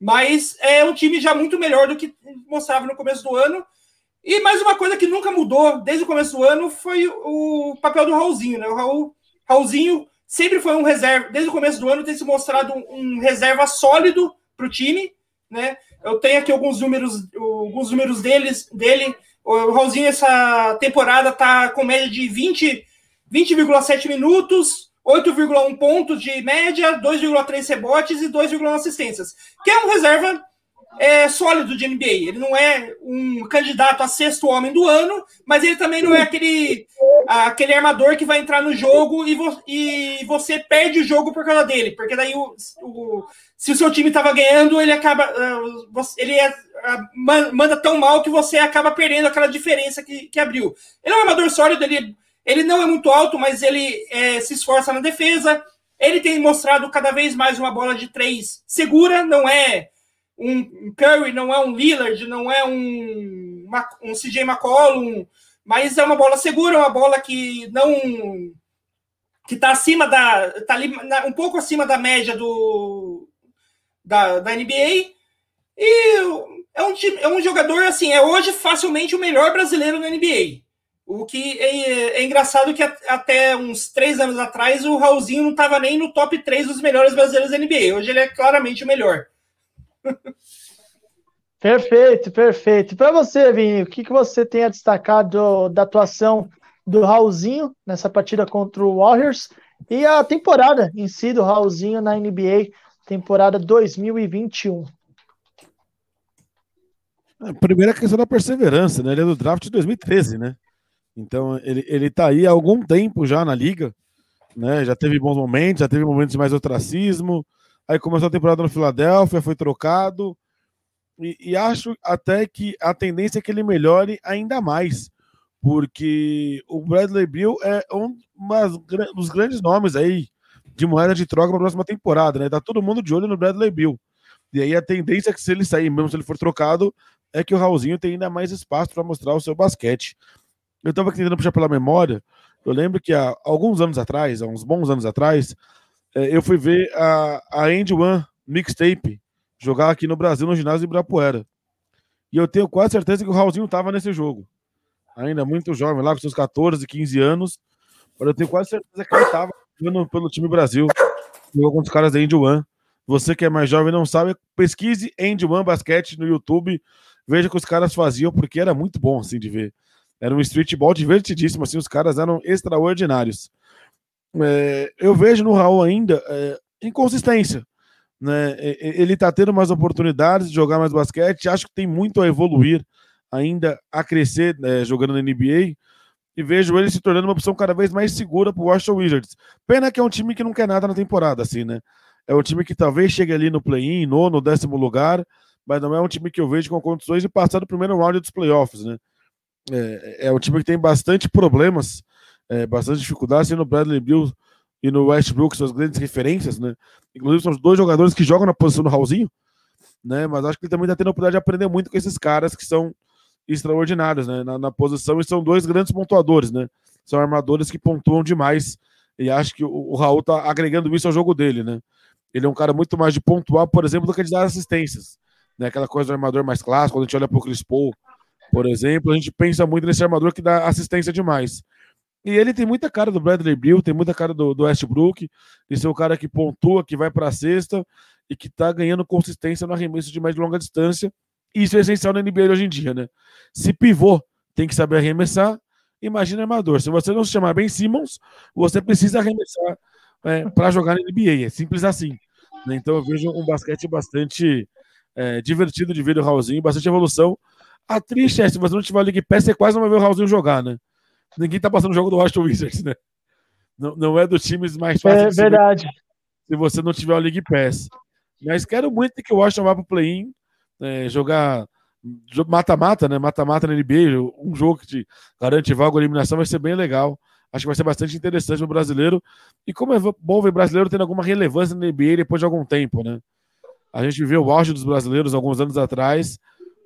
C: Mas é um time já muito melhor do que mostrava no começo do ano. E mais uma coisa que nunca mudou desde o começo do ano foi o papel do Raulzinho, né? O Raul, Raulzinho sempre foi um reserva, desde o começo do ano tem se mostrado um, um reserva sólido para o time, né? Eu tenho aqui alguns números, alguns números deles, dele o Raulzinho, essa temporada, está com média de 20,7 20, minutos, 8,1 pontos de média, 2,3 rebotes e 2,1 assistências. Que é um reserva é, sólido de NBA. Ele não é um candidato a sexto homem do ano, mas ele também não é aquele, aquele armador que vai entrar no jogo e, vo, e você perde o jogo por causa dele. Porque daí, o, o se o seu time estava ganhando, ele acaba. Uh, ele é, uh, manda tão mal que você acaba perdendo aquela diferença que, que abriu. Ele é um armador sólido, ele, ele não é muito alto, mas ele é, se esforça na defesa. Ele tem mostrado cada vez mais uma bola de três segura, não é um Curry, não é um Lillard, não é um, um CJ McCollum, mas é uma bola segura, uma bola que não que está acima da tá ali um pouco acima da média do da, da NBA e é um é um jogador assim é hoje facilmente o melhor brasileiro na NBA o que é, é engraçado que até uns três anos atrás o Raulzinho não estava nem no top 3 dos melhores brasileiros da NBA hoje ele é claramente o melhor
A: Perfeito, perfeito. Para você, Vini, o que, que você tem a destacar do, da atuação do Raulzinho nessa partida contra o Warriors e a temporada em si do Raulzinho na NBA, temporada 2021?
B: A primeira questão da perseverança, né? Ele é do draft de 2013, né? Então ele, ele tá aí há algum tempo já na liga, né? Já teve bons momentos, já teve momentos de mais ostracismo, Aí começou a temporada no Filadélfia, foi trocado. E, e, acho até que a tendência é que ele melhore ainda mais, porque o Bradley Bill é um dos grandes nomes aí de moeda de troca para a próxima temporada, né? Tá todo mundo de olho no Bradley Bill. E aí a tendência é que se ele sair, mesmo se ele for trocado, é que o Raulzinho tem ainda mais espaço para mostrar o seu basquete. Eu estava tentando puxar pela memória. Eu lembro que há alguns anos atrás, há uns bons anos atrás, é, eu fui ver a, a End One Mixtape jogar aqui no Brasil, no ginásio de Ibirapuera. E eu tenho quase certeza que o Raulzinho estava nesse jogo. Ainda muito jovem, lá com seus 14, 15 anos. Mas eu tenho quase certeza que ele estava jogando pelo time Brasil. Jogou contra os caras da End One. Você que é mais jovem não sabe, pesquise End One Basquete no YouTube. Veja o que os caras faziam, porque era muito bom assim de ver. Era um streetball divertidíssimo, assim, os caras eram extraordinários é, eu vejo no Raul ainda é, inconsistência. Né? Ele está tendo mais oportunidades de jogar mais basquete, acho que tem muito a evoluir ainda, a crescer né, jogando na NBA. E vejo ele se tornando uma opção cada vez mais segura para o Washington Wizards. Pena que é um time que não quer nada na temporada, assim, né? É um time que talvez chegue ali no play-in, nono, décimo lugar, mas não é um time que eu vejo com condições de passar do primeiro round dos playoffs, né? É, é um time que tem bastante problemas é, bastante dificuldade, sendo o Bradley Bill e no Westbrook suas grandes referências, né? Inclusive são os dois jogadores que jogam na posição do Raulzinho, né? Mas acho que ele também está tendo a oportunidade de aprender muito com esses caras que são extraordinários, né? Na, na posição e são dois grandes pontuadores, né? São armadores que pontuam demais e acho que o, o Raul está agregando isso ao jogo dele, né? Ele é um cara muito mais de pontuar, por exemplo, do que de dar assistências, né? Aquela coisa do armador mais clássico, quando a gente olha para o Chris Paul, por exemplo, a gente pensa muito nesse armador que dá assistência demais. E ele tem muita cara do Bradley Bill, tem muita cara do, do Westbrook, de ser o cara que pontua, que vai para a cesta e que está ganhando consistência no arremesso de e longa distância. Isso é essencial na NBA hoje em dia, né? Se pivô tem que saber arremessar, imagina armador. Se você não se chamar Ben Simmons, você precisa arremessar é, para jogar na NBA. É simples assim. Né? Então eu vejo um basquete bastante é, divertido de ver o Raulzinho, bastante evolução. A triste é, se você não tiver o League Pass, você quase não vai ver o Raulzinho jogar, né? Ninguém tá passando o jogo do Washington Wizards, né? Não, não é dos times mais
A: fáceis. É verdade.
B: Se você não tiver o League Pass. Mas quero muito que o Washington vá pro play-in, é, jogar mata-mata, né? Mata-mata na NBA, um jogo que te garante vaga eliminação vai ser bem legal. Acho que vai ser bastante interessante no brasileiro. E como é bom ver brasileiro tendo alguma relevância na NBA depois de algum tempo, né? A gente viu o auge dos brasileiros alguns anos atrás,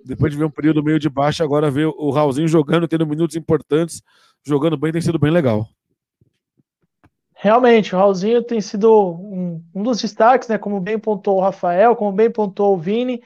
B: depois de ver um período meio de baixa, agora ver o Raulzinho jogando, tendo minutos importantes, jogando bem, tem sido bem legal.
A: Realmente, o Raulzinho tem sido um, um dos destaques, né? Como bem pontuou o Rafael, como bem pontuou o Vini.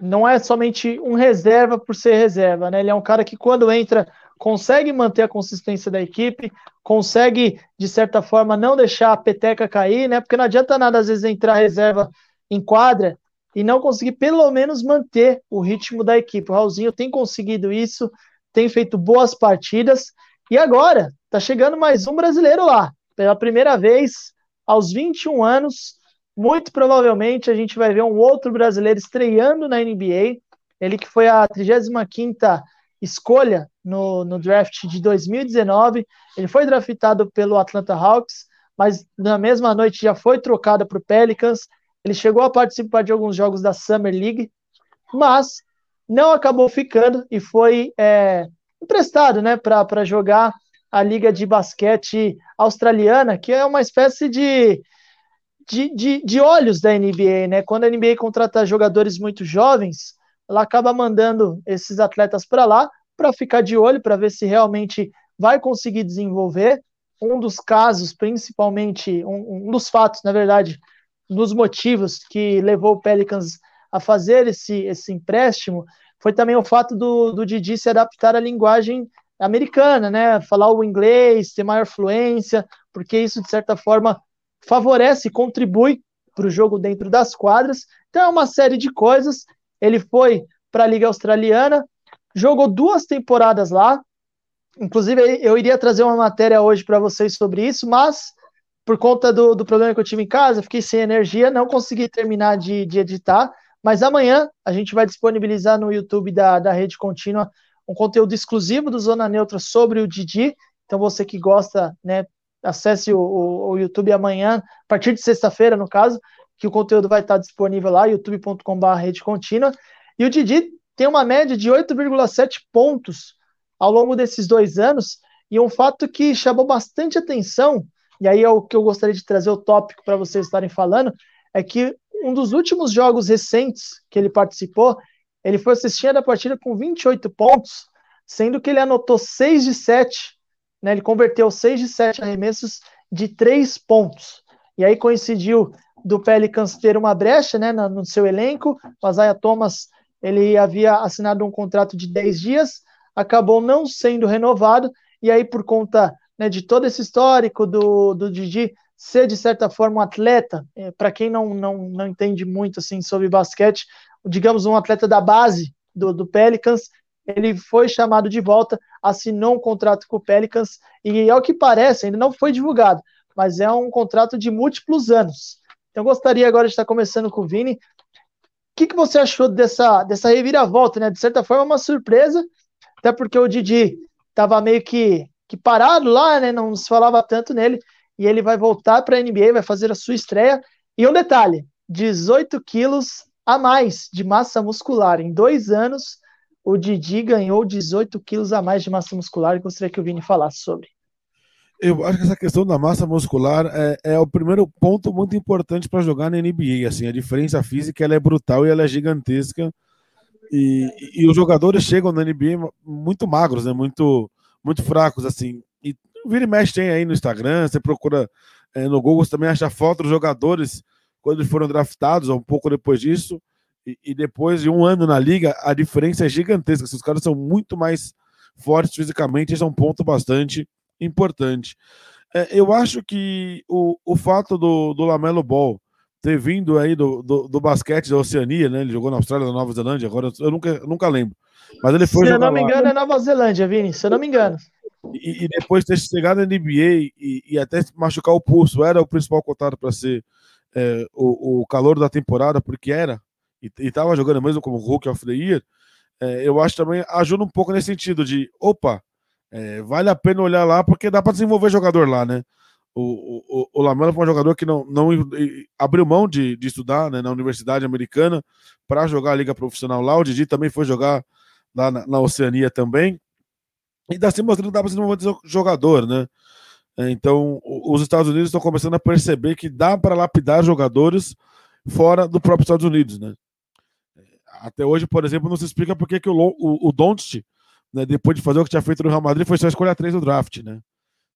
A: Não é somente um reserva por ser reserva, né? Ele é um cara que, quando entra, consegue manter a consistência da equipe, consegue, de certa forma, não deixar a peteca cair, né? Porque não adianta nada, às vezes, entrar reserva em quadra e não conseguir, pelo menos, manter o ritmo da equipe. O Raulzinho tem conseguido isso, tem feito boas partidas, e agora tá chegando mais um brasileiro lá pela primeira vez aos 21 anos. Muito provavelmente a gente vai ver um outro brasileiro estreando na NBA. Ele que foi a 35ª escolha no, no draft de 2019. Ele foi draftado pelo Atlanta Hawks, mas na mesma noite já foi trocado para o Pelicans. Ele chegou a participar de alguns jogos da Summer League, mas não acabou ficando e foi é, emprestado né, para jogar a Liga de Basquete Australiana, que é uma espécie de, de, de, de olhos da NBA, né? Quando a NBA contrata jogadores muito jovens, ela acaba mandando esses atletas para lá para ficar de olho, para ver se realmente vai conseguir desenvolver. Um dos casos, principalmente, um, um dos fatos, na verdade, dos motivos que levou o Pelicans a fazer esse, esse empréstimo foi também o fato do, do Didi se adaptar à linguagem americana, né? Falar o inglês, ter maior fluência, porque isso, de certa forma, favorece, contribui para o jogo dentro das quadras. Então, é uma série de coisas. Ele foi para a Liga Australiana, jogou duas temporadas lá. Inclusive, eu iria trazer uma matéria hoje para vocês sobre isso, mas por conta do, do, problema que eu tive em casa, fiquei sem energia, não consegui terminar de, de editar. Mas amanhã a gente vai disponibilizar no YouTube da, da Rede Contínua um conteúdo exclusivo do Zona Neutra sobre o Didi. Então, você que gosta, né, acesse o, o, o YouTube amanhã, a partir de sexta-feira, no caso, que o conteúdo vai estar disponível lá, youtube.com.br rede contínua. E o Didi tem uma média de 8,7 pontos ao longo desses dois anos, e um fato que chamou bastante atenção, e aí é o que eu gostaria de trazer o tópico para vocês estarem falando, é que um dos últimos jogos recentes que ele participou, ele foi assistir a partida com 28 pontos, sendo que ele anotou 6 de 7, né, ele converteu 6 de 7 arremessos de 3 pontos. E aí coincidiu do Pelicans ter uma brecha né, no seu elenco, o Isaiah Thomas ele havia assinado um contrato de 10 dias, acabou não sendo renovado, e aí por conta né, de todo esse histórico do, do Didi ser de certa forma um atleta, é, para quem não, não, não entende muito assim sobre basquete, digamos, um atleta da base do, do Pelicans, ele foi chamado de volta, assinou um contrato com o Pelicans, e ao que parece, ainda não foi divulgado, mas é um contrato de múltiplos anos. Então, gostaria agora de estar começando com o Vini. O que, que você achou dessa, dessa reviravolta, né? De certa forma, uma surpresa, até porque o Didi estava meio que, que parado lá, né? Não se falava tanto nele, e ele vai voltar para a NBA, vai fazer a sua estreia. E um detalhe: 18 quilos a mais de massa muscular. Em dois anos, o Didi ganhou 18 quilos a mais de massa muscular. E gostaria que o Vini falasse sobre.
B: Eu acho que essa questão da massa muscular é, é o primeiro ponto muito importante para jogar na NBA. Assim, a diferença física ela é brutal e ela é gigantesca. E, e, os jogadores chegam na NBA muito magros, né? muito, muito fracos. assim. Vira e mexe tem aí no Instagram, você procura é, no Google, você também acha foto dos jogadores quando eles foram draftados, ou um pouco depois disso, e, e, depois de um ano na liga, a diferença é gigantesca. Os caras são muito mais fortes fisicamente, esse é um ponto bastante importante. É, eu acho que o, o fato do, do Lamelo Ball ter vindo aí do, do, do, basquete da Oceania, né? Ele jogou na Austrália, na Nova Zelândia, agora eu nunca, nunca lembro. Mas ele foi
A: Se eu não me engano, lá. é Nova Zelândia, Vini, se eu não me engano.
B: E, e depois ter chegado na NBA e, e, até machucar o pulso, era o principal cotado para ser é, o, o calor da temporada, porque era, e estava jogando mesmo como Hulk of the Year, é, eu acho também ajuda um pouco nesse sentido de, opa, é, vale a pena olhar lá, porque dá para desenvolver jogador lá, né? O, o, o Lamelo foi um jogador que não, não abriu mão de, de estudar né, na Universidade Americana para jogar a Liga Profissional lá. O Didi também foi jogar lá na, na Oceania também. E está se mostrando que dá para desenvolver jogador, né? É, então, os Estados Unidos estão começando a perceber que dá para lapidar jogadores fora do próprio Estados Unidos, né? Até hoje, por exemplo, não se explica por que, o, o, o Doncic, né, depois de fazer o que tinha feito no Real Madrid, foi só escolha 3 no draft, né?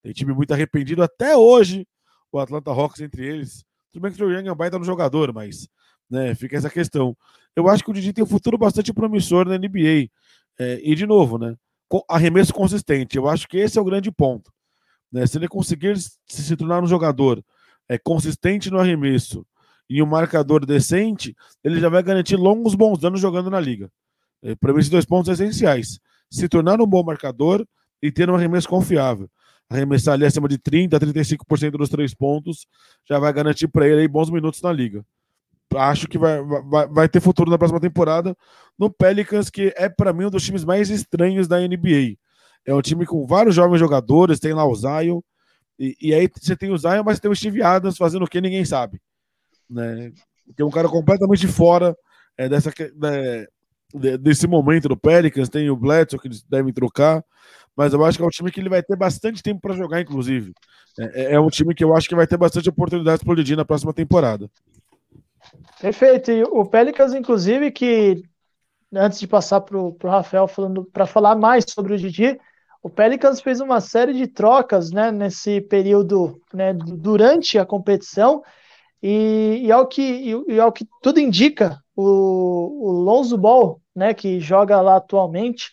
B: Tem time muito arrependido até hoje, o Atlanta Hawks entre eles. Tudo bem que o Young é um baita no jogador, mas né, fica essa questão. Eu acho que o Didi tem um futuro bastante promissor na NBA. É, e, de novo, né, arremesso consistente. Eu acho que esse é o grande ponto. Né? Se ele conseguir se tornar um jogador é, consistente no arremesso e um marcador decente, ele já vai garantir longos bons anos jogando na liga. É, Para mim, esses dois pontos essenciais. Se tornar um bom marcador e ter um arremesso confiável arremessar ali acima de 30% a 35% dos três pontos, já vai garantir para ele bons minutos na liga. Acho que vai, vai, vai ter futuro na próxima temporada no Pelicans, que é para mim um dos times mais estranhos da NBA. É um time com vários jovens jogadores, tem lá o Zion, e, e aí você tem o Zion, mas tem o Steve Adams fazendo o que ninguém sabe. Né? Tem um cara completamente fora é, dessa, né, desse momento do Pelicans, tem o Bledsoe que eles devem trocar, mas eu acho que é um time que ele vai ter bastante tempo para jogar, inclusive. É, é, é, um time que eu acho que vai ter bastante oportunidades para o na próxima temporada.
A: Perfeito. E o Pelicans, inclusive, que antes de passar para o Rafael para falar mais sobre o Didi, o Pelicans fez uma série de trocas né, nesse período, né, durante a competição, e, e, ao que, e, e ao que tudo indica, o, o Lonzo Ball, né, que joga lá atualmente,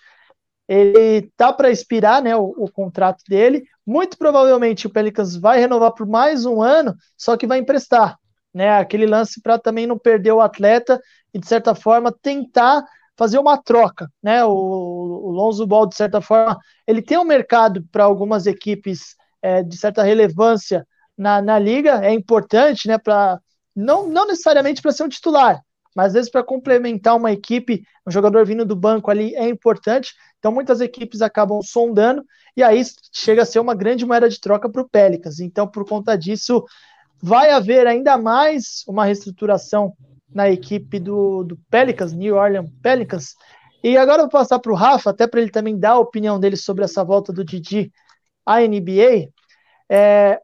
A: ele tá para expirar, né, o, o, contrato dele. Muito provavelmente o Pelicans vai renovar por mais um ano, só que vai emprestar, né? Aquele lance para também não perder o atleta e de certa forma tentar fazer uma troca, né? O, o Lonzo Ball de certa forma ele tem um mercado para algumas equipes é, de certa relevância na, na liga, é importante, né? Para não, não necessariamente para ser um titular, mas às vezes para complementar uma equipe, um jogador vindo do banco ali é importante. Então muitas equipes acabam sondando e aí chega a ser uma grande moeda de troca para o Pelicans. Então por conta disso vai haver ainda mais uma reestruturação na equipe do, do Pelicans, New Orleans Pelicans. E agora eu vou passar para o Rafa, até para ele também dar a opinião dele sobre essa volta do Didi à NBA. É,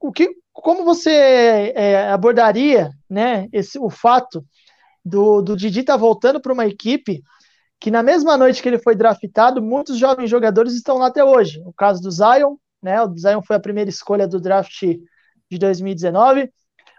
A: o que, como você é, abordaria né, esse, o fato do, do Didi tá voltando para uma equipe que na mesma noite que ele foi draftado, muitos jovens jogadores estão lá até hoje. O caso do Zion, né? O Zion foi a primeira escolha do draft de 2019.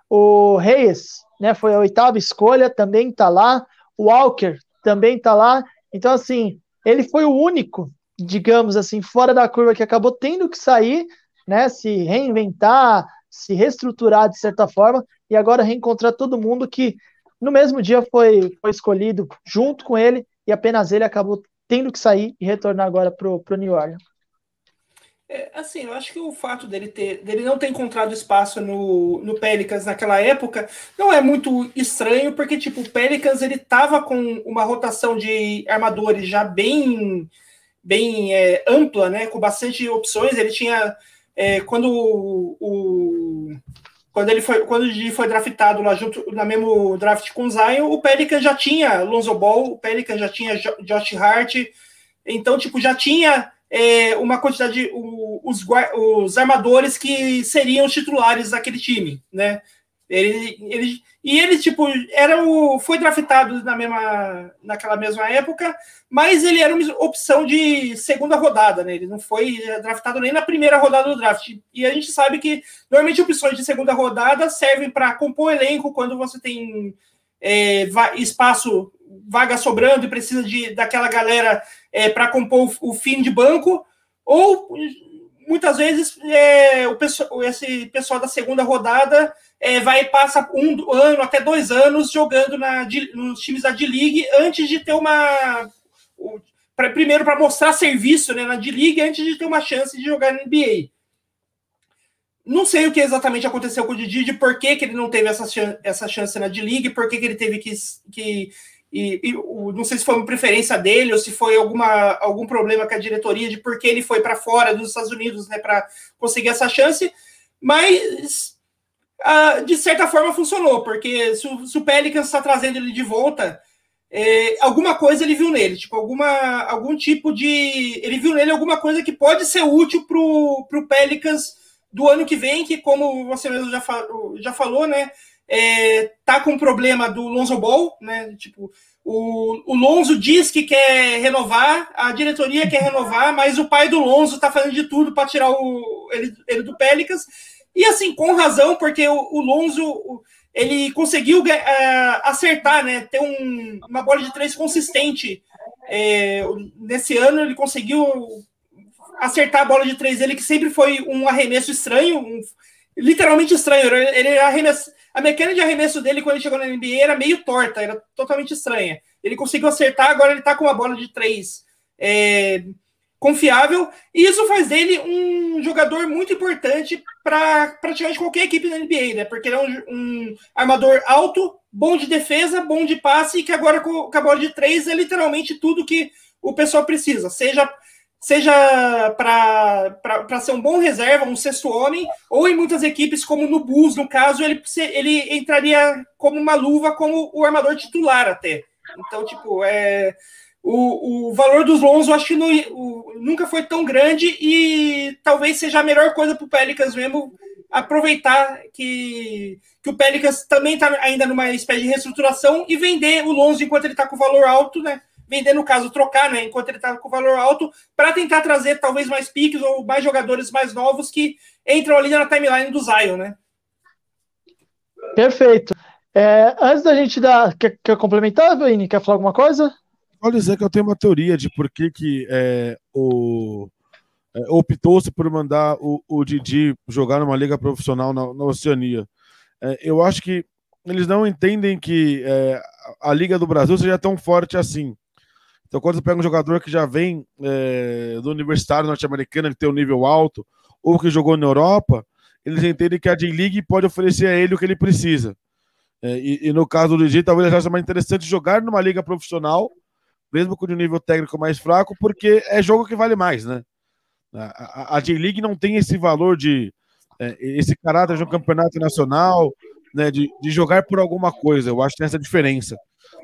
A: O Reyes, né, foi a oitava escolha, também está lá. O Walker também está lá. Então, assim, ele foi o único, digamos assim, fora da curva que acabou tendo que sair, né, se reinventar, se reestruturar de certa forma, e agora reencontrar todo mundo que no mesmo dia foi, foi escolhido junto com ele e apenas ele acabou tendo que sair e retornar agora para o New Orleans.
C: É, assim, eu acho que o fato dele ter, dele não ter encontrado espaço no, no Pelicans naquela época não é muito estranho, porque tipo, o Pelicans ele tava com uma rotação de armadores já bem bem é, ampla, né, com bastante opções. Ele tinha é, quando o, quando ele foi, quando ele foi draftado lá junto na mesmo draft com o Zion, o Pelican já tinha Lonzo Ball, o Pelican já tinha Josh Hart, então tipo já tinha é, uma quantidade de os, os armadores que seriam titulares daquele time, né? Ele, ele, e ele, tipo, era o, foi draftado na mesma, naquela mesma época, mas ele era uma opção de segunda rodada, né? Ele não foi draftado nem na primeira rodada do draft. E a gente sabe que normalmente opções de segunda rodada servem para compor elenco quando você tem é, espaço, vaga sobrando e precisa de, daquela galera é, para compor o, o fim de banco, ou muitas vezes é, o pessoal, esse pessoal da segunda rodada é, vai e passa um ano até dois anos jogando na, nos times da D-League antes de ter uma. Pra, primeiro para mostrar serviço né, na D-League antes de ter uma chance de jogar na NBA. Não sei o que exatamente aconteceu com o Didi, de por que, que ele não teve essa, essa chance na D-League, por que, que ele teve que, que e, e, não sei se foi uma preferência dele ou se foi alguma, algum problema com a diretoria de por que ele foi para fora dos Estados Unidos né, para conseguir essa chance, mas uh, de certa forma funcionou, porque se o, se o Pelicans está trazendo ele de volta, é, alguma coisa ele viu nele, tipo, alguma, algum tipo de. Ele viu nele alguma coisa que pode ser útil para o Pelicans do ano que vem, que, como você mesmo já, já falou, né? É, tá com problema do Lonzo Ball, né? Tipo, o, o Lonzo diz que quer renovar, a diretoria quer renovar, mas o pai do Lonzo tá fazendo de tudo para tirar o, ele, ele, do Pelicans. E assim, com razão, porque o, o Lonzo ele conseguiu uh, acertar, né? Ter um, uma bola de três consistente. É, nesse ano ele conseguiu acertar a bola de três dele, que sempre foi um arremesso estranho, um, literalmente estranho. Ele arremessa, a mecânica de arremesso dele quando ele chegou na NBA era meio torta, era totalmente estranha. Ele conseguiu acertar, agora ele está com uma bola de três é, confiável, e isso faz dele um jogador muito importante para praticamente qualquer equipe da NBA, né? Porque ele é um, um, armador alto, bom de defesa, bom de passe, e que agora com, com a bola de três é literalmente tudo que o pessoal precisa, seja seja para ser um bom reserva, um sexto homem, ou em muitas equipes, como no Bulls, no caso, ele, ele entraria como uma luva, como o armador titular até. Então, tipo, é, o, o valor dos Lonzo acho que o, nunca foi tão grande e talvez seja a melhor coisa para o Pelicans mesmo aproveitar que, que o Pelicans também está ainda numa espécie de reestruturação e vender o Lonzo enquanto ele está com valor alto, né? Vender, no caso, trocar, né, enquanto ele está com valor alto, para tentar trazer talvez mais piques ou mais jogadores mais novos que entram ali na timeline do Zion, né?
A: Perfeito. É, antes da gente dar. Quer, quer complementar, Vini? Quer falar alguma coisa?
B: Pode dizer que eu tenho uma teoria de por que, que é, o. É, optou-se por mandar o, o Didi jogar numa liga profissional na, na Oceania. É, eu acho que eles não entendem que é, a Liga do Brasil seja tão forte assim. Então, quando você pega um jogador que já vem é, do universitário norte-americano, que tem um nível alto, ou que jogou na Europa, eles entendem que a J-League pode oferecer a ele o que ele precisa. É, e, e, no caso do DJ, talvez ache mais interessante jogar numa liga profissional, mesmo com um nível técnico mais fraco, porque é jogo que vale mais, né? A, a, a J-League não tem esse valor de. É, esse caráter de um campeonato nacional, né, de, de jogar por alguma coisa. Eu acho que tem essa diferença.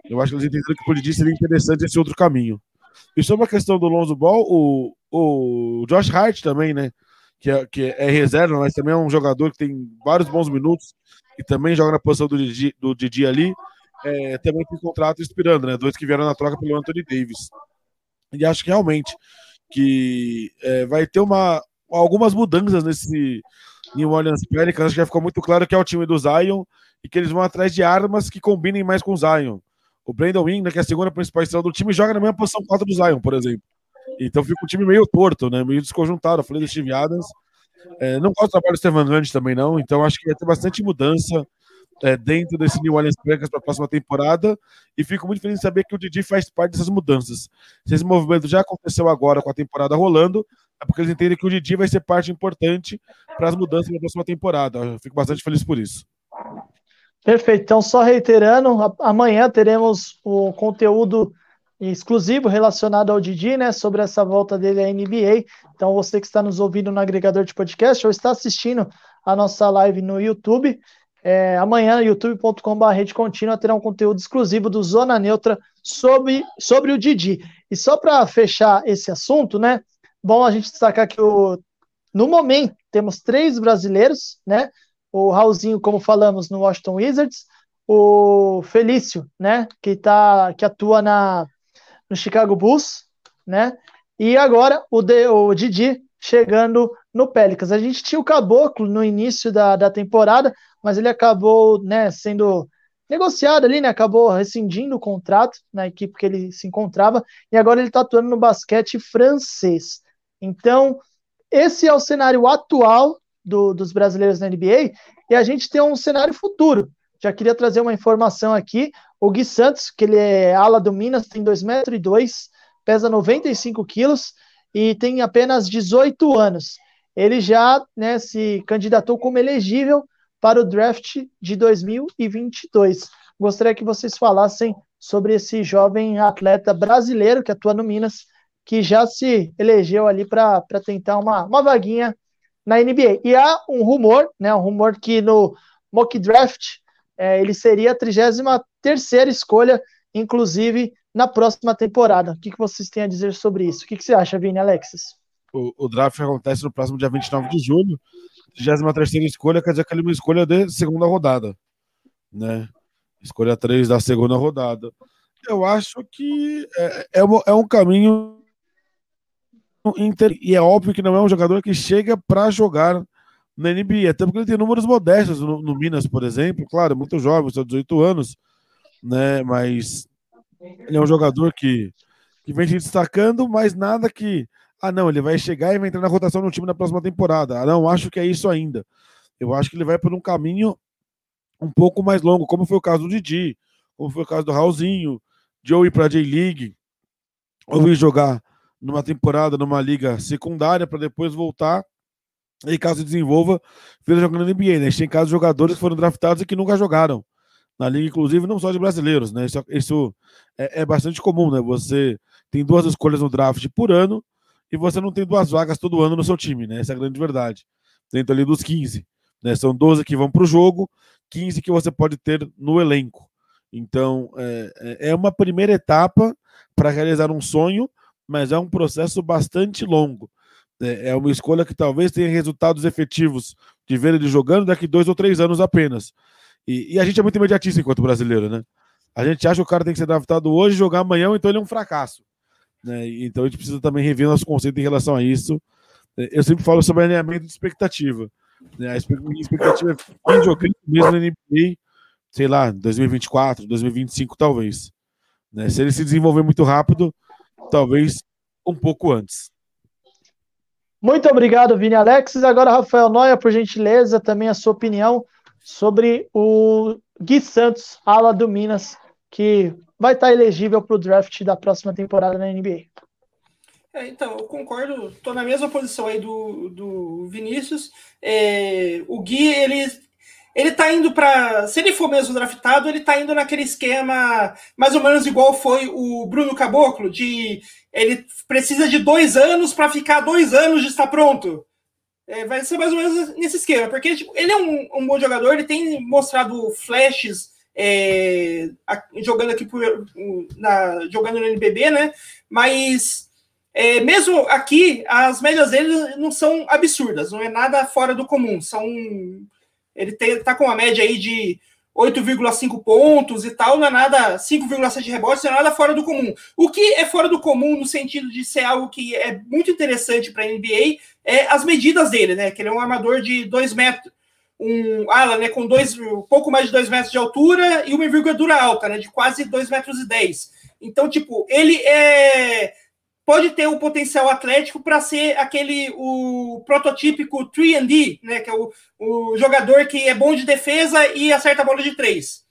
B: Eu acho que eles entenderam que podia ser interessante esse outro caminho. E sobre a questão do Lonzo Ball, o, o Josh Hart também, né? Que é, que é reserva, mas também é um jogador que tem vários bons minutos e também joga na posição do Didi, do Didi ali. É, também tem contrato expirando, né? Dois que vieram na troca pelo Anthony Davis. E acho que realmente que é, vai ter uma, algumas mudanças nesse New Orleans Pelicans. Acho que já ficou muito claro que é o time do Zion e que eles vão atrás de armas que combinem mais com o Zion. O Brandon né, que é a segunda principal estrela do time, joga na mesma posição 4 do Zion, por exemplo. Então fica um time meio torto, né? Meio desconjuntado. Eu falei do Steve Adams. É, não gosto do trabalho do Stephen Gandhi também, não. Então acho que vai ter bastante mudança é, dentro desse New Orleans Pelicans para a próxima temporada. E fico muito feliz de saber que o Didi faz parte dessas mudanças. Se esse movimento já aconteceu agora com a temporada rolando, é porque eles entendem que o Didi vai ser parte importante para as mudanças na próxima temporada. Eu fico bastante feliz por isso.
A: Perfeito. Então, só reiterando, amanhã teremos o conteúdo exclusivo relacionado ao Didi, né, sobre essa volta dele à NBA. Então, você que está nos ouvindo no agregador de podcast ou está assistindo a nossa live no YouTube, é, amanhã, youtube.com.br rede contínua, terá um conteúdo exclusivo do Zona Neutra sobre, sobre o Didi. E só para fechar esse assunto, né, bom a gente destacar que o, no momento temos três brasileiros, né, o Raulzinho, como falamos, no Washington Wizards, o Felício, né, que tá, que atua na no Chicago Bulls, né? E agora o, de, o Didi chegando no Pelicans. A gente tinha o Caboclo no início da, da temporada, mas ele acabou, né, sendo negociado ali, né? Acabou rescindindo o contrato na equipe que ele se encontrava e agora ele está atuando no basquete francês. Então, esse é o cenário atual do, dos brasileiros na NBA e a gente tem um cenário futuro. Já queria trazer uma informação aqui. O Gui Santos, que ele é ala do Minas, tem 2,2 metros, pesa 95 quilos e tem apenas 18 anos. Ele já né, se candidatou como elegível para o draft de 2022. Gostaria que vocês falassem sobre esse jovem atleta brasileiro que atua no Minas, que já se elegeu ali para tentar uma, uma vaguinha na NBA. E há um rumor, né, um rumor que no mock draft é, ele seria a 33 escolha, inclusive na próxima temporada. O que, que vocês têm a dizer sobre isso? O que, que você acha, Vini Alexis?
B: O, o draft acontece no próximo dia 29 de julho. 33 escolha quer dizer que ele é uma escolha de segunda rodada, né? Escolha 3 da segunda rodada. Eu acho que é, é, é um caminho Inter, e é óbvio que não é um jogador que chega para jogar na NBA, até porque ele tem números modestos no, no Minas, por exemplo, claro, muito jovem, só 18 anos, né? Mas ele é um jogador que, que vem se destacando, mas nada que ah, não, ele vai chegar e vai entrar na rotação no time na próxima temporada. Ah, não, acho que é isso ainda. Eu acho que ele vai por um caminho um pouco mais longo, como foi o caso do Didi, como foi o caso do Raulzinho, de ou ir para a J-League, ou ir jogar numa temporada, numa liga secundária, para depois voltar e caso desenvolva, vir jogando na NBA. Né? A gente tem casos de jogadores que foram draftados e que nunca jogaram na liga, inclusive não só de brasileiros. Né? Isso, isso é, é, bastante comum, né? Você tem duas escolhas no draft por ano e você não tem duas vagas todo ano no seu time, né? Essa é a grande verdade. Dentro ali dos 15. Né? São 12 que vão para o jogo, 15 que você pode ter no elenco. Então, é, é, é uma primeira etapa para realizar um sonho, mas é um processo bastante longo. É, é uma escolha que talvez tenha resultados efetivos de ver ele jogando daqui dois ou três anos apenas. E, e, a gente é muito imediatista enquanto brasileiro, né? A gente acha que o cara tem que ser draftado hoje, jogar amanhã, então ele é um fracasso. Né? Então a gente precisa também rever nosso conceito em relação a isso. É, eu sempre falo sobre alinhamento de expectativa. Né? A expectativa é vir jogando mesmo na NBA, sei lá, 2024, 2025 talvez. Né? Se ele se desenvolver muito rápido, talvez um pouco antes.
A: Muito obrigado, Vini Alexis. Agora, Rafael Noia, por gentileza, também a sua opinião sobre o Gui Santos, ala do Minas, que vai estar elegível para o draft da próxima temporada na NBA.
C: É, então, eu concordo, estou na mesma posição aí do, do Vinícius. É, o Gui, ele, ele tá indo para. Se ele for mesmo draftado, ele tá indo naquele esquema mais ou menos igual foi o Bruno Caboclo, de ele precisa de dois anos para ficar dois anos de estar pronto. É, vai ser mais ou menos nesse esquema, porque tipo, ele é um, um, bom jogador, ele tem mostrado flashes é, jogando aqui por, na, jogando no NBB, né? Mas é, mesmo aqui, as médias dele não são absurdas, não é nada fora do comum. São. Ele tem, tá com uma média aí de 8,5 pontos e tal, não é nada 5,7 rebotes, não é nada fora do comum. O que é fora do comum no sentido de ser algo que é muito interessante para a NBA é as medidas dele, né? Que ele é um armador de 2 metros, um ala, né, com dois, um pouco mais de 2 metros de altura e uma envergadura alta, né, de quase 2 metros e 10. Então, tipo, ele é pode ter o potencial atlético para ser aquele o prototípico 3D, né, que é o, o jogador que é bom de defesa e acerta a bola de três.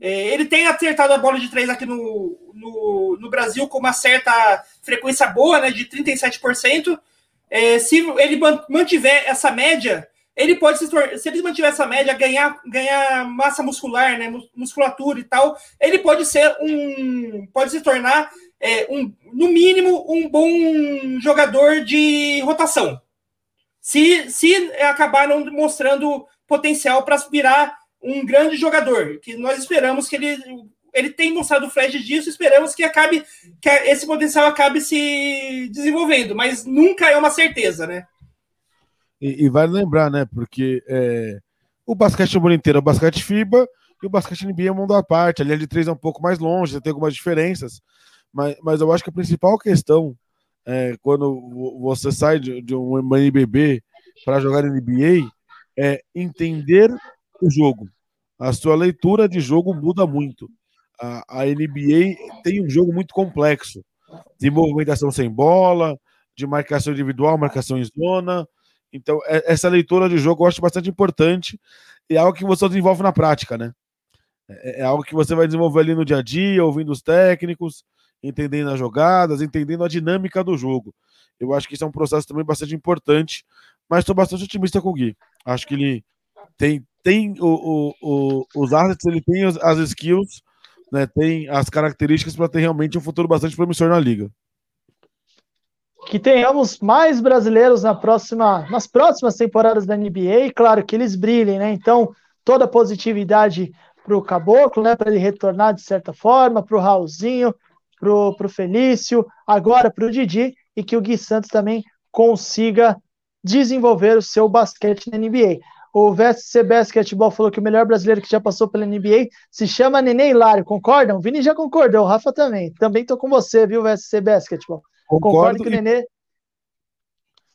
C: É, ele tem acertado a bola de três aqui no, no, no, Brasil com uma certa frequência boa, né, de 37%. É, se ele mantiver essa média, ele pode se tornar, se ele mantiver essa média, ganhar, ganhar massa muscular, né, musculatura e tal, ele pode ser um, pode se tornar é, um, no mínimo um bom jogador de rotação. Se, se acabar não mostrando potencial para aspirar um grande jogador, que nós esperamos que ele ele tem mostrado flash disso, esperamos que acabe que esse potencial acabe se desenvolvendo, mas nunca é uma certeza, né?
B: E, e vale lembrar, né? Porque é, o basquete mundo inteiro é o basquete FIBA e o basquete NBA é mundo à parte. Ali de três é um pouco mais longe, tem algumas diferenças. Mas, mas eu acho que a principal questão é quando você sai de, de um NBB para jogar NBA é entender o jogo. A sua leitura de jogo muda muito. A, a NBA tem um jogo muito complexo de movimentação sem bola, de marcação individual, marcação em zona. Então, é, essa leitura de jogo eu acho bastante importante e é algo que você desenvolve na prática, né? É, é algo que você vai desenvolver ali no dia a dia, ouvindo os técnicos, entendendo as jogadas, entendendo a dinâmica do jogo. Eu acho que isso é um processo também bastante importante, mas estou bastante otimista com o Gui. Acho que ele tem, tem o, o, o, os assets, ele tem as, as skills, né, tem as características para ter realmente um futuro bastante promissor na liga.
A: Que tenhamos mais brasileiros na próxima, nas próximas temporadas da NBA, e claro que eles brilhem, né? Então, toda a positividade para o Caboclo, né? Para ele retornar de certa forma, para o Raulzinho, para o Felício, agora para o Didi, e que o Gui Santos também consiga desenvolver o seu basquete na NBA. O VSC Basketball falou que o melhor brasileiro que já passou pela NBA se chama Nenê Hilário. Concordam? O Vini já concordou, o Rafa também. Também tô com você, viu, VSC Basketball.
B: Concordo, Concordo que o Nenê.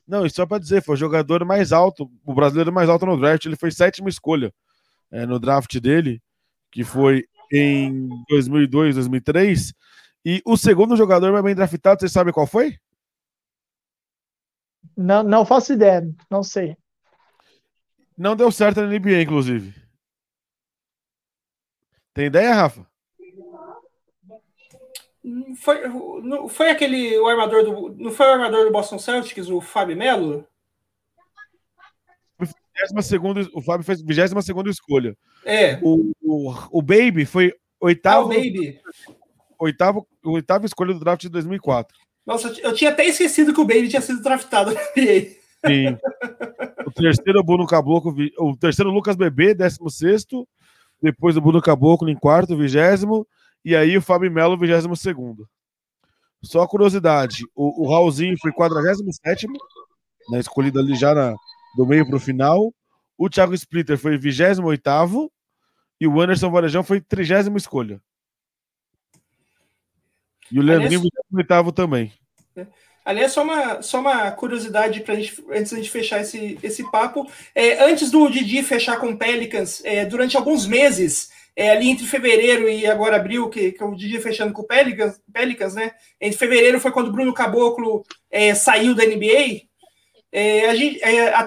B: Não, e só para dizer, foi o jogador mais alto, o brasileiro mais alto no draft. Ele foi sétima escolha é, no draft dele, que foi em 2002, 2003. E o segundo jogador mais bem draftado, você sabe qual foi?
A: Não, não faço ideia, não sei.
B: Não deu certo na NBA, inclusive. Tem ideia, Rafa?
C: Foi, não, foi aquele o armador do. Não foi o armador do Boston Celtics, o Fábio Melo?
B: o Fábio fez 22 escolha.
C: É.
B: O, o, o Baby foi oitavo. Ah,
C: o Baby.
B: Oitavo, oitava escolha do draft de 2004.
C: Nossa, eu tinha até esquecido que o Baby tinha sido draftado na NBA.
B: Sim. O terceiro, o Bruno Caboclo, o terceiro, Lucas Bebê, 16. Depois o Bruno Caboclo em quarto, vigésimo. E aí o Fábio Melo, vigésimo segundo. Só curiosidade: o, o Raulzinho foi 47, né, escolhido ali já na, do meio para o final. O Thiago Splitter foi 28 e o Anderson Varejão foi 30 escolha. E o Leandrinho, 28 também.
C: É. Aliás, só uma, só uma curiosidade para gente, antes da gente fechar esse, esse papo. É, antes do Didi fechar com o Pelicans, é, durante alguns meses, é, ali entre fevereiro e agora abril, que, que é o Didi fechando com o Pelicans, Pelicans, né? Entre fevereiro foi quando o Bruno Caboclo é, saiu da NBA. É, a gente, é, a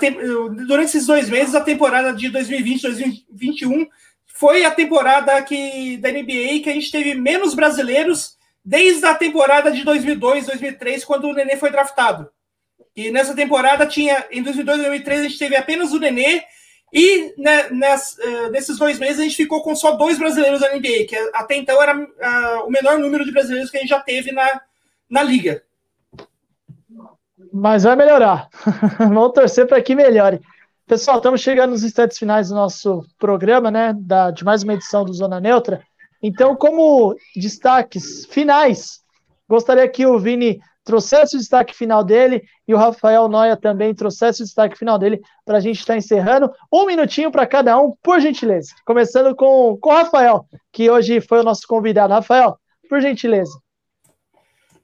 C: durante esses dois meses, a temporada de 2020-2021 foi a temporada que, da NBA que a gente teve menos brasileiros desde a temporada de 2002, 2003, quando o Nenê foi draftado. E nessa temporada tinha, em 2002 e 2003, a gente teve apenas o Nenê, e né, uh, nesses dois meses a gente ficou com só dois brasileiros na NBA, que até então era uh, o menor número de brasileiros que a gente já teve na, na liga.
A: Mas vai melhorar. Vamos torcer para que melhore. Pessoal, estamos chegando nos instantes finais do nosso programa, né? Da, de mais uma edição do Zona Neutra. Então, como destaques finais, gostaria que o Vini trouxesse o destaque final dele e o Rafael Noia também trouxesse o destaque final dele para a gente estar tá encerrando. Um minutinho para cada um, por gentileza. Começando com, com o Rafael, que hoje foi o nosso convidado. Rafael, por gentileza.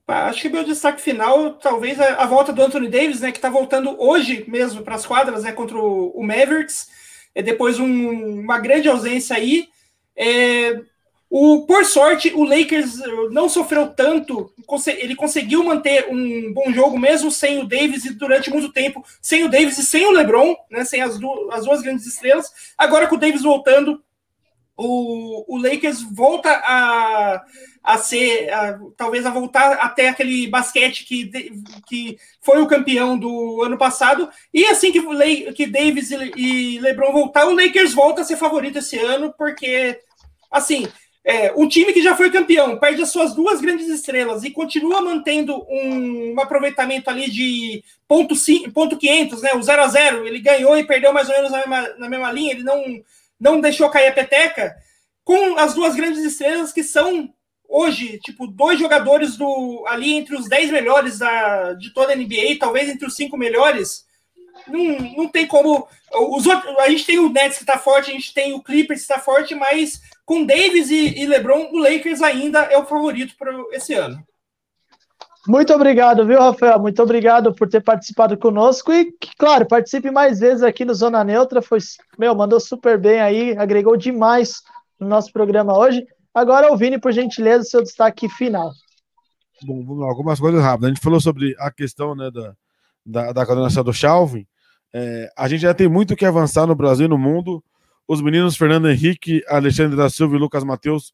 C: Acho que meu destaque final, talvez a, a volta do Anthony Davis, né, que está voltando hoje mesmo para as quadras, né, contra o, o Mavericks. É depois um, uma grande ausência aí. É, o, por sorte, o Lakers não sofreu tanto, ele conseguiu manter um bom jogo mesmo sem o Davis e durante muito tempo, sem o Davis e sem o LeBron, né, sem as, du as duas grandes estrelas. Agora com o Davis voltando, o, o Lakers volta a, a ser, a, talvez a voltar até aquele basquete que, que foi o campeão do ano passado. E assim que, que Davis e, e LeBron voltar, o Lakers volta a ser favorito esse ano, porque assim é, um time que já foi campeão, perde as suas duas grandes estrelas e continua mantendo um, um aproveitamento ali de ponto, cinco, ponto 500, né, o 0 a 0 ele ganhou e perdeu mais ou menos na mesma, na mesma linha, ele não, não deixou cair a peteca, com as duas grandes estrelas que são hoje, tipo, dois jogadores do ali entre os 10 melhores da, de toda a NBA, talvez entre os cinco melhores, não, não tem como. Os outros, a gente tem o Nets que está forte, a gente tem o Clippers que está forte, mas com Davis e, e LeBron, o Lakers ainda é o favorito para esse ano.
A: Muito obrigado, viu, Rafael? Muito obrigado por ter participado conosco e, claro, participe mais vezes aqui no Zona Neutra. Foi, meu, mandou super bem aí, agregou demais no nosso programa hoje. Agora, o Vini, por gentileza, seu destaque final.
B: Bom, vamos lá, algumas coisas rápidas. A gente falou sobre a questão né, da, da, da condenação do Chalvin. É, a gente já tem muito que avançar no Brasil e no mundo. Os meninos Fernando Henrique, Alexandre da Silva e Lucas Matheus,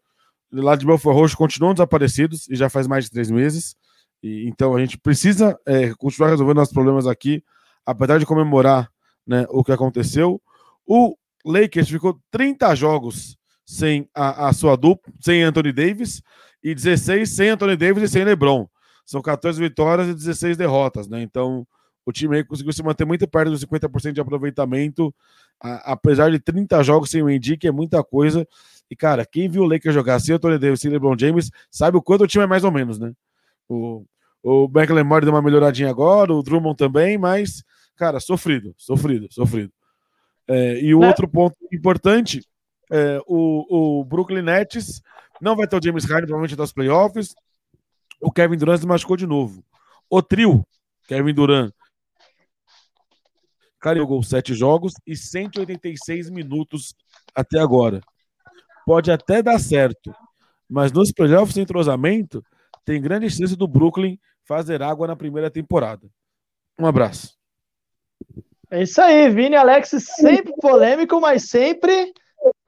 B: lá de Belfort Roxo, continuam desaparecidos e já faz mais de três meses. E, então a gente precisa é, continuar resolvendo nossos problemas aqui, apesar de comemorar né, o que aconteceu. O Lakers ficou 30 jogos sem a, a sua dupla, sem Anthony Davis, e 16 sem Anthony Davis e sem LeBron. São 14 vitórias e 16 derrotas, né? Então, o time aí conseguiu se manter muito perto dos 50% de aproveitamento, a, apesar de 30 jogos sem o Indy, que é muita coisa. E, cara, quem viu o Lakers jogar sem Anthony Davis e LeBron James sabe o quanto o time é mais ou menos, né? O, o McLemore deu uma melhoradinha agora, o Drummond também, mas, cara, sofrido, sofrido, sofrido. É, e o é. outro ponto importante, é, o, o Brooklyn Nets não vai ter o James Harden, provavelmente, das playoffs. O Kevin Durant se machucou de novo. O trio, Kevin Durant, cara, jogou sete jogos e 186 minutos até agora. Pode até dar certo, mas nos playoffs de entrosamento, tem grande chance do Brooklyn fazer água na primeira temporada. Um abraço.
A: É isso aí, Vini Alex sempre polêmico, mas sempre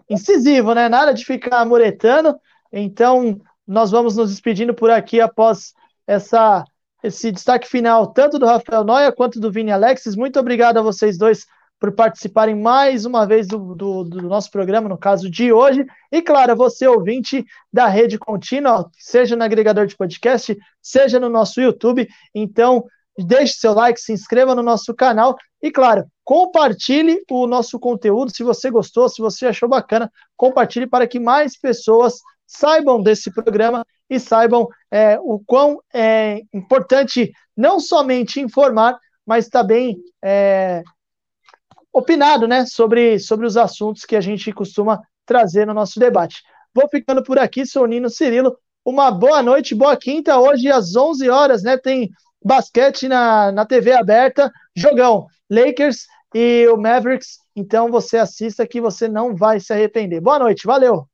A: incisivo, né? Nada de ficar muretando. Então, nós vamos nos despedindo por aqui após essa, esse destaque final, tanto do Rafael Noia quanto do Vini Alexis. Muito obrigado a vocês dois por participarem mais uma vez do, do, do, nosso programa, no caso de hoje. E claro, você ouvinte da rede contínua, seja no agregador de podcast, seja no nosso YouTube. Então, deixe seu like, se inscreva no nosso canal e, claro, compartilhe o nosso conteúdo. Se você gostou, se você achou bacana, compartilhe para que mais pessoas saibam desse programa e saibam é, o quão é importante não somente informar, mas também é, opinado né, sobre, sobre os assuntos que a gente costuma trazer no nosso debate. Vou ficando por aqui, sou Nino Cirilo. Uma boa noite, boa quinta. Hoje às 11 horas, né? Tem basquete na, na TV aberta, jogão. Lakers e o Mavericks. Então você assista que você não vai se arrepender. Boa noite, valeu!